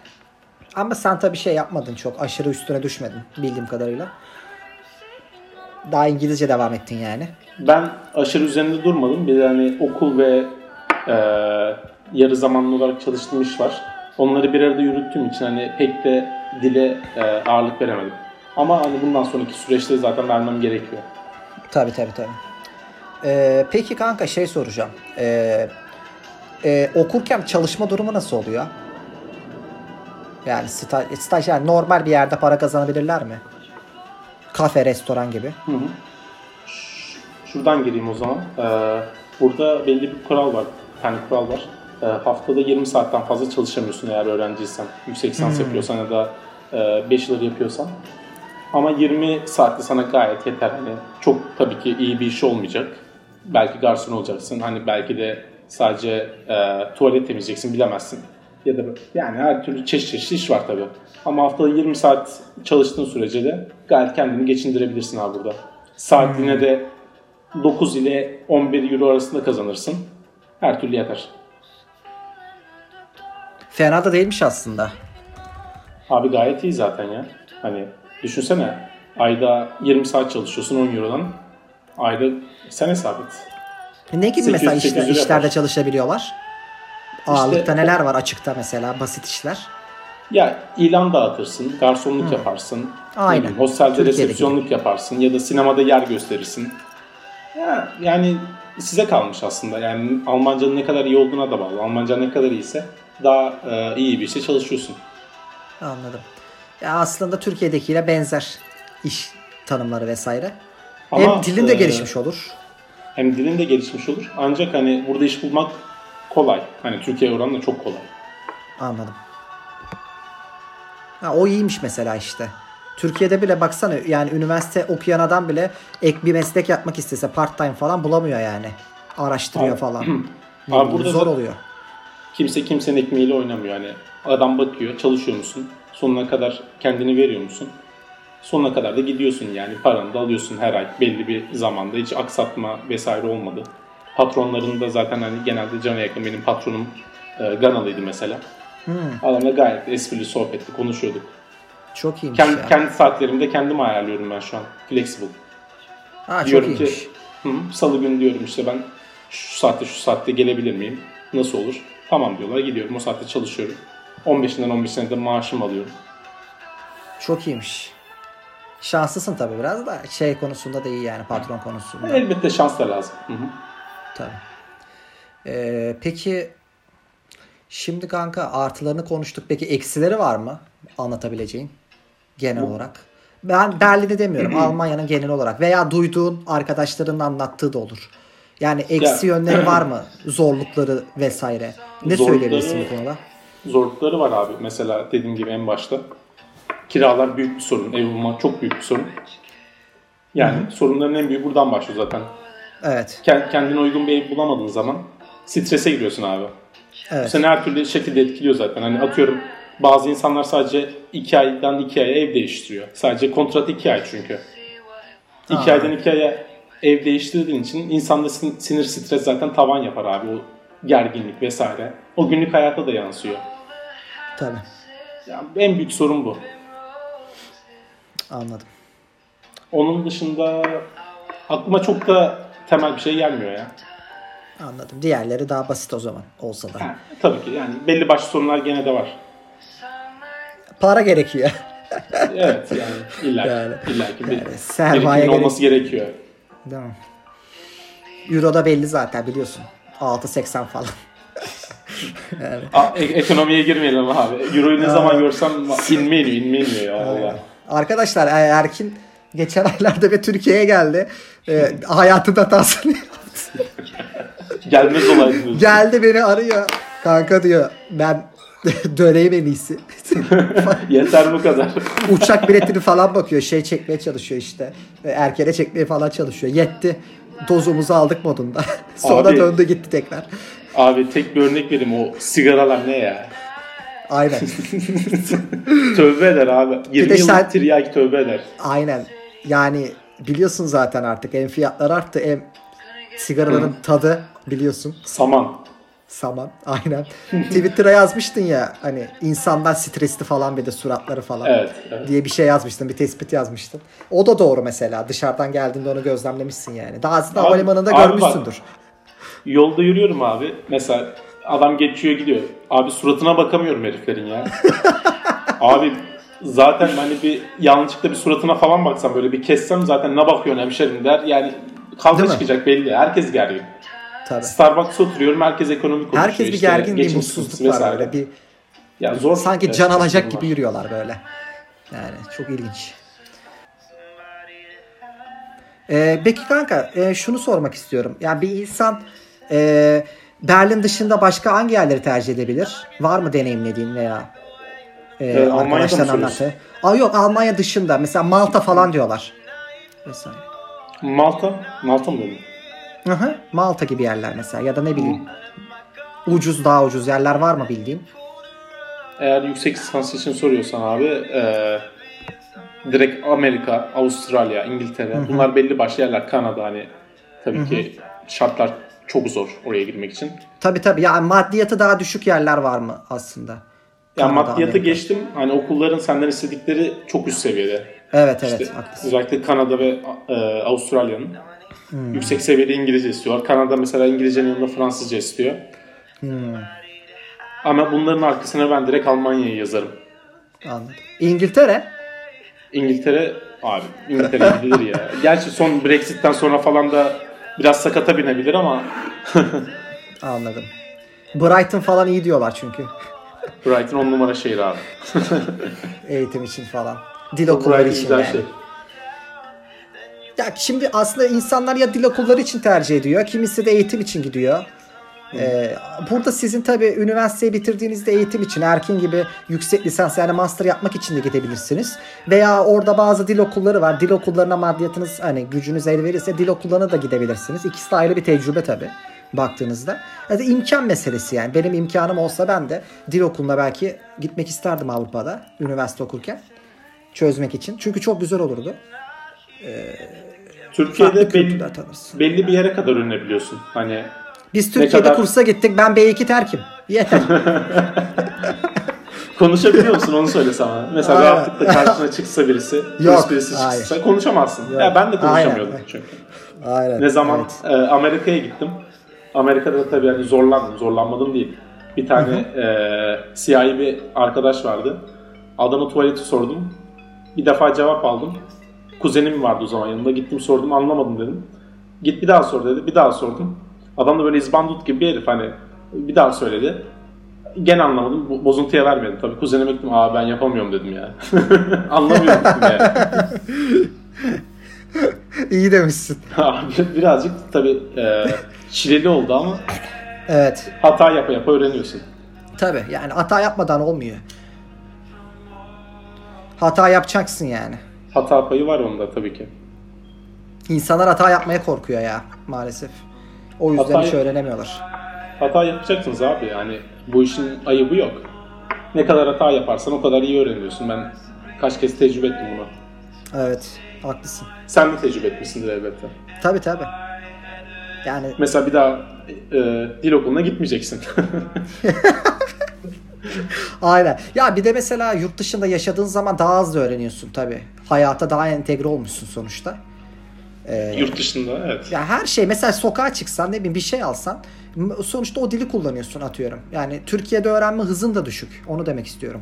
Ama sen tabii şey yapmadın çok. Aşırı üstüne düşmedin bildiğim kadarıyla. Daha İngilizce devam ettin yani. Ben aşırı üzerinde durmadım. Bir de hani okul ve e, yarı zamanlı olarak çalıştığım iş var. Onları bir arada yürüttüğüm için hani pek de dile e, ağırlık veremedim. Ama hani bundan sonraki süreçte zaten vermem gerekiyor. Tabii tabii tabii. Ee, peki kanka şey soracağım. Ee, e, okurken çalışma durumu nasıl oluyor? Yani sta, stajyer normal bir yerde para kazanabilirler mi? Kafe, restoran gibi. Hı hı. Şuradan gireyim o zaman. Ee, burada belli bir kural var. Bir tane kural var. Ee, haftada 20 saatten fazla çalışamıyorsun eğer öğrenciysen. Yüksek lisans yapıyorsan ya da e, bachelor yapıyorsan. Ama 20 saatte sana gayet yeter. Hani çok tabii ki iyi bir iş olmayacak. Belki garson olacaksın. Hani belki de sadece e, tuvalet temizleyeceksin bilemezsin. Ya da yani her türlü çeşit çeşit iş var tabii. Ama haftada 20 saat çalıştığın sürece de gayet kendini geçindirebilirsin abi burada. Saatliğine de 9 ile 11 euro arasında kazanırsın. Her türlü yeter. Fena da değilmiş aslında. Abi gayet iyi zaten ya. Hani düşünsene ayda 20 saat çalışıyorsun 10 eurodan. Ayda sen hesap et. Ne gibi 800, mesela işler, 800 işlerde yapar. çalışabiliyorlar? Ağırlıkta neler var açıkta mesela basit işler? Ya ilan dağıtırsın, garsonluk yaparsın. Aynen. ne bileyim, Hostelde Türkiye'deki resepsiyonluk yaparsın ya da sinemada yer gösterirsin. Ya yani size kalmış aslında. Yani Almancanın ne kadar iyi olduğuna da bağlı. Almanca ne kadar iyiyse daha e, iyi bir işte çalışıyorsun. Anladım. Ya aslında Türkiye'dekiyle benzer iş tanımları vesaire. Ama, Hem dilin de e, gelişmiş olur. Hem dilin de gelişmiş olur. Ancak hani burada iş bulmak kolay. Hani Türkiye oranla çok kolay. Anladım. Ha, o iyiymiş mesela işte. Türkiye'de bile baksana yani üniversite okuyan adam bile ek bir meslek yapmak istese part time falan bulamıyor yani. Araştırıyor Abi- falan. Ne [CLEARS THROAT] Abi burada zor oluyor. Kimse kimsenin ekmeğiyle oynamıyor. Hani adam bakıyor, çalışıyor musun? Sonuna kadar kendini veriyor musun? Sonuna kadar da gidiyorsun yani paranı da alıyorsun her ay belli bir zamanda. Hiç aksatma vesaire olmadı. Patronların da zaten hani genelde cana yakın benim patronum e, Ganalıydı mesela. Hmm, Adamla gayet esprili sohbetli konuşuyorduk. çok iyiymiş Kendi, ya. kendi saatlerimde kendim ayarlıyorum ben şu an. Flexible. ha, çok diyorum iyiymiş. ki hı, salı günü diyorum işte ben şu saatte şu saatte gelebilir miyim? Nasıl olur? Tamam diyorlar gidiyorum o saatte çalışıyorum. 15'inden 15'ine de maaşımı alıyorum. Çok iyiymiş. Şanslısın tabii biraz da şey konusunda da iyi yani patron konusunda. Elbette şans da lazım. Hı hı. Tabii. Ee, peki şimdi kanka artılarını konuştuk. Peki eksileri var mı anlatabileceğin genel olarak? Ben Berlin'i demiyorum. Almanya'nın genel olarak veya duyduğun arkadaşlarının anlattığı da olur. Yani eksi Ya- yönleri [CLEARS THROAT] var mı? Zorlukları vesaire. Ne Zorlukları- söyleyebilirsin bu konuda? Zorlukları var abi. Mesela dediğim gibi en başta. Kiralar büyük bir sorun. Ev bulmak çok büyük bir sorun. Yani sorunların en büyüğü buradan başlıyor zaten. Evet. Ken- Kendine uygun bir ev bulamadığın zaman strese giriyorsun abi. Evet. Seni her türlü şekilde etkiliyor zaten. Hani atıyorum bazı insanlar sadece 2 aydan 2 aya ev değiştiriyor. Sadece kontrat 2 ay çünkü. 2 Aa. aydan 2 aya ev değiştirdiğin için insanda sin- sinir stres zaten tavan yapar abi. O gerginlik vesaire. O günlük hayata da yansıyor. Tabii. Yani en büyük sorun bu. Anladım. Onun dışında aklıma çok da temel bir şey gelmiyor ya. Anladım. Diğerleri daha basit o zaman olsa da. Ha, tabii ki yani belli başlı sorunlar gene de var. Para gerekiyor. [LAUGHS] Evet yani illa Yani- illa ki bir yani sermaye gerek- olması gerekiyor. Değil mi? Euro da belli zaten biliyorsun. 6.80 falan. [LAUGHS] A, e- ekonomiye girmeyelim abi. Euro'yu ne zaman görsem inme iniyor, inme iniyor ya. Arkadaşlar e, Erkin geçen aylarda bir Türkiye'ye geldi. E, hayatında hatasını yaptı. Gelmez olaydınız. Geldi beni arıyor. Kanka diyor ben [LAUGHS] döneyim en iyisi. [LAUGHS] Yeter bu kadar. Uçak biletini falan bakıyor. Şey çekmeye çalışıyor işte. E, Erkene çekmeye falan çalışıyor. Yetti. Dozumuzu aldık modunda. [LAUGHS] Sonra Abi- döndü gitti tekrar. Abi tek bir örnek vereyim o sigaralar ne ya? Aynen. tövbe eder abi. 20 de yıllık sen- tiryaki tövbe eder. Aynen. Yani biliyorsun zaten artık hem fiyatlar arttı hem sigaraların tadı biliyorsun. Saman. Saman. [LAUGHS] Aynen. Twitter'a yazmıştın ya hani insanlar stresli falan bir de suratları falan. Evet, evet. Diye bir şey yazmıştın. Bir tespit yazmıştın. O da doğru mesela. Dışarıdan geldiğinde onu gözlemlemişsin yani. Daha aslında Abi- havalimanında abi bak. görmüşsündür. Yolda yürüyorum abi. Mesela adam geçiyor gidiyor. Abi suratına bakamıyorum heriflerin ya. [LAUGHS] abi zaten hani bir yanlışlıkla bir suratına falan baksam böyle bir kessem zaten ne bakıyorsun hemşerim der. Yani kavga Değil mi? çıkacak belli. Herkes gergin. Tabii. Starbucks'a oturuyorum herkes ekonomik konuşuyor. Herkes bir işte, gergin bir mutsuzluk var vesaire. böyle. Bir Ya zor. sanki Evet, can alacak var. gibi yürüyorlar böyle. Yani çok ilginç. Ee, peki kanka e, şunu sormak istiyorum. Yani bir insan e, Berlin dışında başka hangi yerleri tercih edebilir? Var mı deneyimlediğin veya e, Ee, arkadaşların soruyorsun? anlattığı? Aa, yok Almanya dışında. Mesela Malta falan diyorlar. Vesaire. Malta. Malta mı dedin? Hı. Malta gibi yerler mesela ya da ne bileyim. Ucuz daha ucuz yerler var mı bildiğin? Eğer yüksek lisans için soruyorsan abi e, direkt Amerika, Avustralya, İngiltere bunlar belli başlı yerler. Kanada hani tabii ki şartlar çok zor oraya girmek için. Tabii tabii. Yani maddiyatı daha düşük yerler var mı aslında? Ya Kanada, maddiyatı Amerika. geçtim. Hani okulların senden istedikleri çok üst seviyede. Evet evet İşte haklısın. özellikle Kanada ve e, Avustralya'nın Hmm. yüksek seviyede İngilizce istiyorlar. Kanada mesela İngilizcenin yanında Fransızca istiyor. Hmm, Ama bunların arkasına ben direkt Almanya'yı yazarım. anladım. İngiltere? İngiltere abi İngiltere gidilir ya. Gerçi son Brexit'ten sonra falan da biraz sakata binebilir ama [LAUGHS] Anladım. Brighton falan iyi diyorlar çünkü. Brighton on numara şehir abi. [LAUGHS] Eğitim için falan. Dil okulları için yani. şey. Ya şimdi aslında insanlar ya dil okulları için tercih ediyor. Kimisi de eğitim için gidiyor. Ee, burada sizin tabii üniversiteyi bitirdiğinizde eğitim için Erkin gibi yüksek lisans yani master yapmak için de gidebilirsiniz. Veya orada bazı dil okulları var. Dil okullarına maddiyatınız hani gücünüz el verirse dil okullarına da gidebilirsiniz. İkisi de ayrı bir tecrübe tabii baktığınızda. Yani imkan meselesi yani. Benim imkanım olsa ben de dil okuluna belki gitmek isterdim Avrupa'da üniversite okurken çözmek için. Çünkü çok güzel olurdu. Türkiye'de Farklı belli, belli bir yere kadar öğrenebiliyorsun. Hani Biz Türkiye'de kadar- kursa gittik. Ben B2 terkim. Yeter. [LAUGHS] konuşabiliyor musun onu söyle sana. Mesela Aynen. rahatlıkla karşına çıksa birisi, [LAUGHS] Yok, birisi hayır. çıksa konuşamazsın. Yok. Ya ben de konuşamıyordum Aynen. çünkü. Aynen. Ne zaman Evet. e, Amerika'ya gittim. Amerika'da da tabii hani zorlandım. Zorlanmadım değil. Bir tane e, siyahi bir arkadaş vardı. Adama tuvaleti sordum. Bir defa cevap aldım. Kuzenim vardı o zaman yanımda. Gittim sordum anlamadım dedim. Git bir daha sor dedi. Bir daha sordum. Adam da böyle izbandut gibi bir herif hani bir daha söyledi. Gene anlamadım. Bo- Bozuntuya vermedim. Tabii kuzenime gittim. Aa ben yapamıyorum dedim ya. [LAUGHS] Anlamıyorum dedim ya. İyi demişsin. [LAUGHS] Abi birazcık tabii e, çileli oldu ama Evet. hata yapa yapa öğreniyorsun. Tabii yani hata yapmadan olmuyor. Hata yapacaksın yani. Hata payı var onda tabii ki. İnsanlar hata yapmaya korkuyor ya maalesef. O yüzden Hata- hiç öğrenemiyorlar. Hata yapacaksınız abi yani bu işin ayıbı yok. Ne kadar hata yaparsan o kadar iyi öğreniyorsun. Ben kaç kez tecrübe ettim bunu. Evet. Haklısın. Sen de tecrübe etmişsindir elbette. Tabii tabii. Yani Mesela bir daha e, dil okuluna gitmeyeceksin. [LAUGHS] aynen. Ya bir de mesela yurt dışında yaşadığın zaman daha hızlı öğreniyorsun tabii. Hayata daha entegre olmuşsun sonuçta. Ee, Yurt dışında evet. Ya her şey mesela sokağa çıksan ne bileyim bir şey alsan sonuçta o dili kullanıyorsun atıyorum. Yani Türkiye'de öğrenme hızın da düşük. Onu demek istiyorum.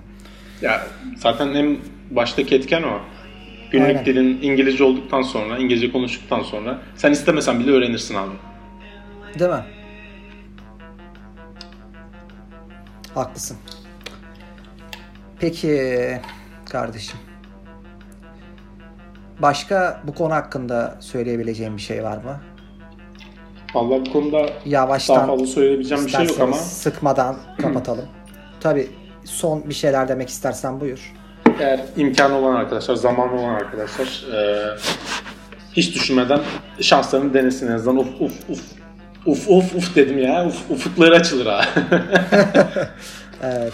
Ya zaten en baştaki etken o. Günlük Aynen. dilin İngilizce olduktan sonra, İngilizce konuştuktan sonra sen istemesen bile öğrenirsin abi. Değil mi? Haklısın. Peki kardeşim. Başka bu konu hakkında söyleyebileceğim bir şey var mı? Vallahi bu konuda Yavaştan daha fazla söyleyebileceğim bir şey yok ama sıkmadan kapatalım. [CLEARS THROAT] Tabii son bir şeyler demek istersen buyur. eğer imkanı olan arkadaşlar, zamanı olan arkadaşlar eee, hiç düşünmeden şanslarını denesin en azından. Uf uf uf. Uf uf uf dedim ya. Uf, ufukları açılır ha. [LAUGHS] Evet.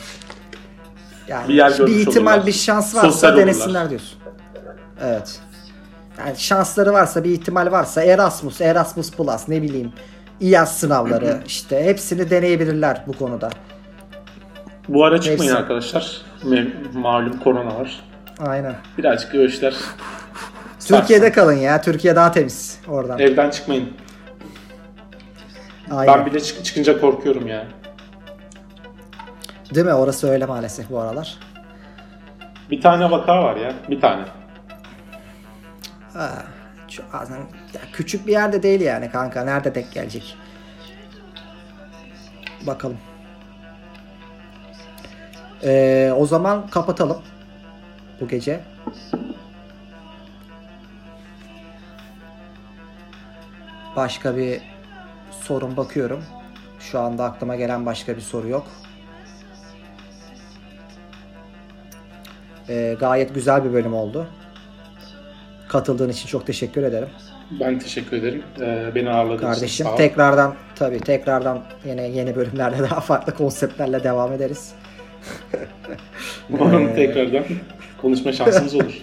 Yani Bir yer bir, ihtimal olurlar. bir şans varsa Sosyal olurlar. denesinler diyorsun. Evet. Yani şansları varsa bir ihtimal varsa Erasmus, Erasmus Plus ne bileyim İAS sınavları işte hepsini deneyebilirler bu konuda. Bu ara çıkmayın Hepsi. arkadaşlar. Malum korona var. Aynen. Birazcık o işler Türkiye'de kalın ya. Türkiye daha temiz oradan. Evden çıkmayın. Aynen. Ben bile çık- çıkınca korkuyorum ya. Değil mi? Orası öyle maalesef bu aralar. Bir tane vaka var ya. Bir tane. Ha, çok, ya küçük bir yerde değil yani kanka. Nerede denk gelecek? Bakalım. Ee, o zaman kapatalım bu gece. Başka bir sorun bakıyorum. Şu anda aklıma gelen başka bir soru yok. Ee, gayet güzel bir bölüm oldu. Katıldığın için çok teşekkür ederim. Ben teşekkür ederim. Ee, beni ağırladığınız için Kardeşim ol. tekrardan tabii tekrardan yine yeni bölümlerde [LAUGHS] daha farklı konseptlerle devam ederiz. [LAUGHS] Umarım tekrardan. konuşma şansımız olur.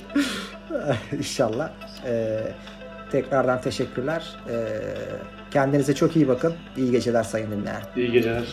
[LAUGHS] İnşallah. Ee, tekrardan teşekkürler. Ee, kendinize çok iyi bakın. İyi geceler sayın dinleyen. İyi geceler.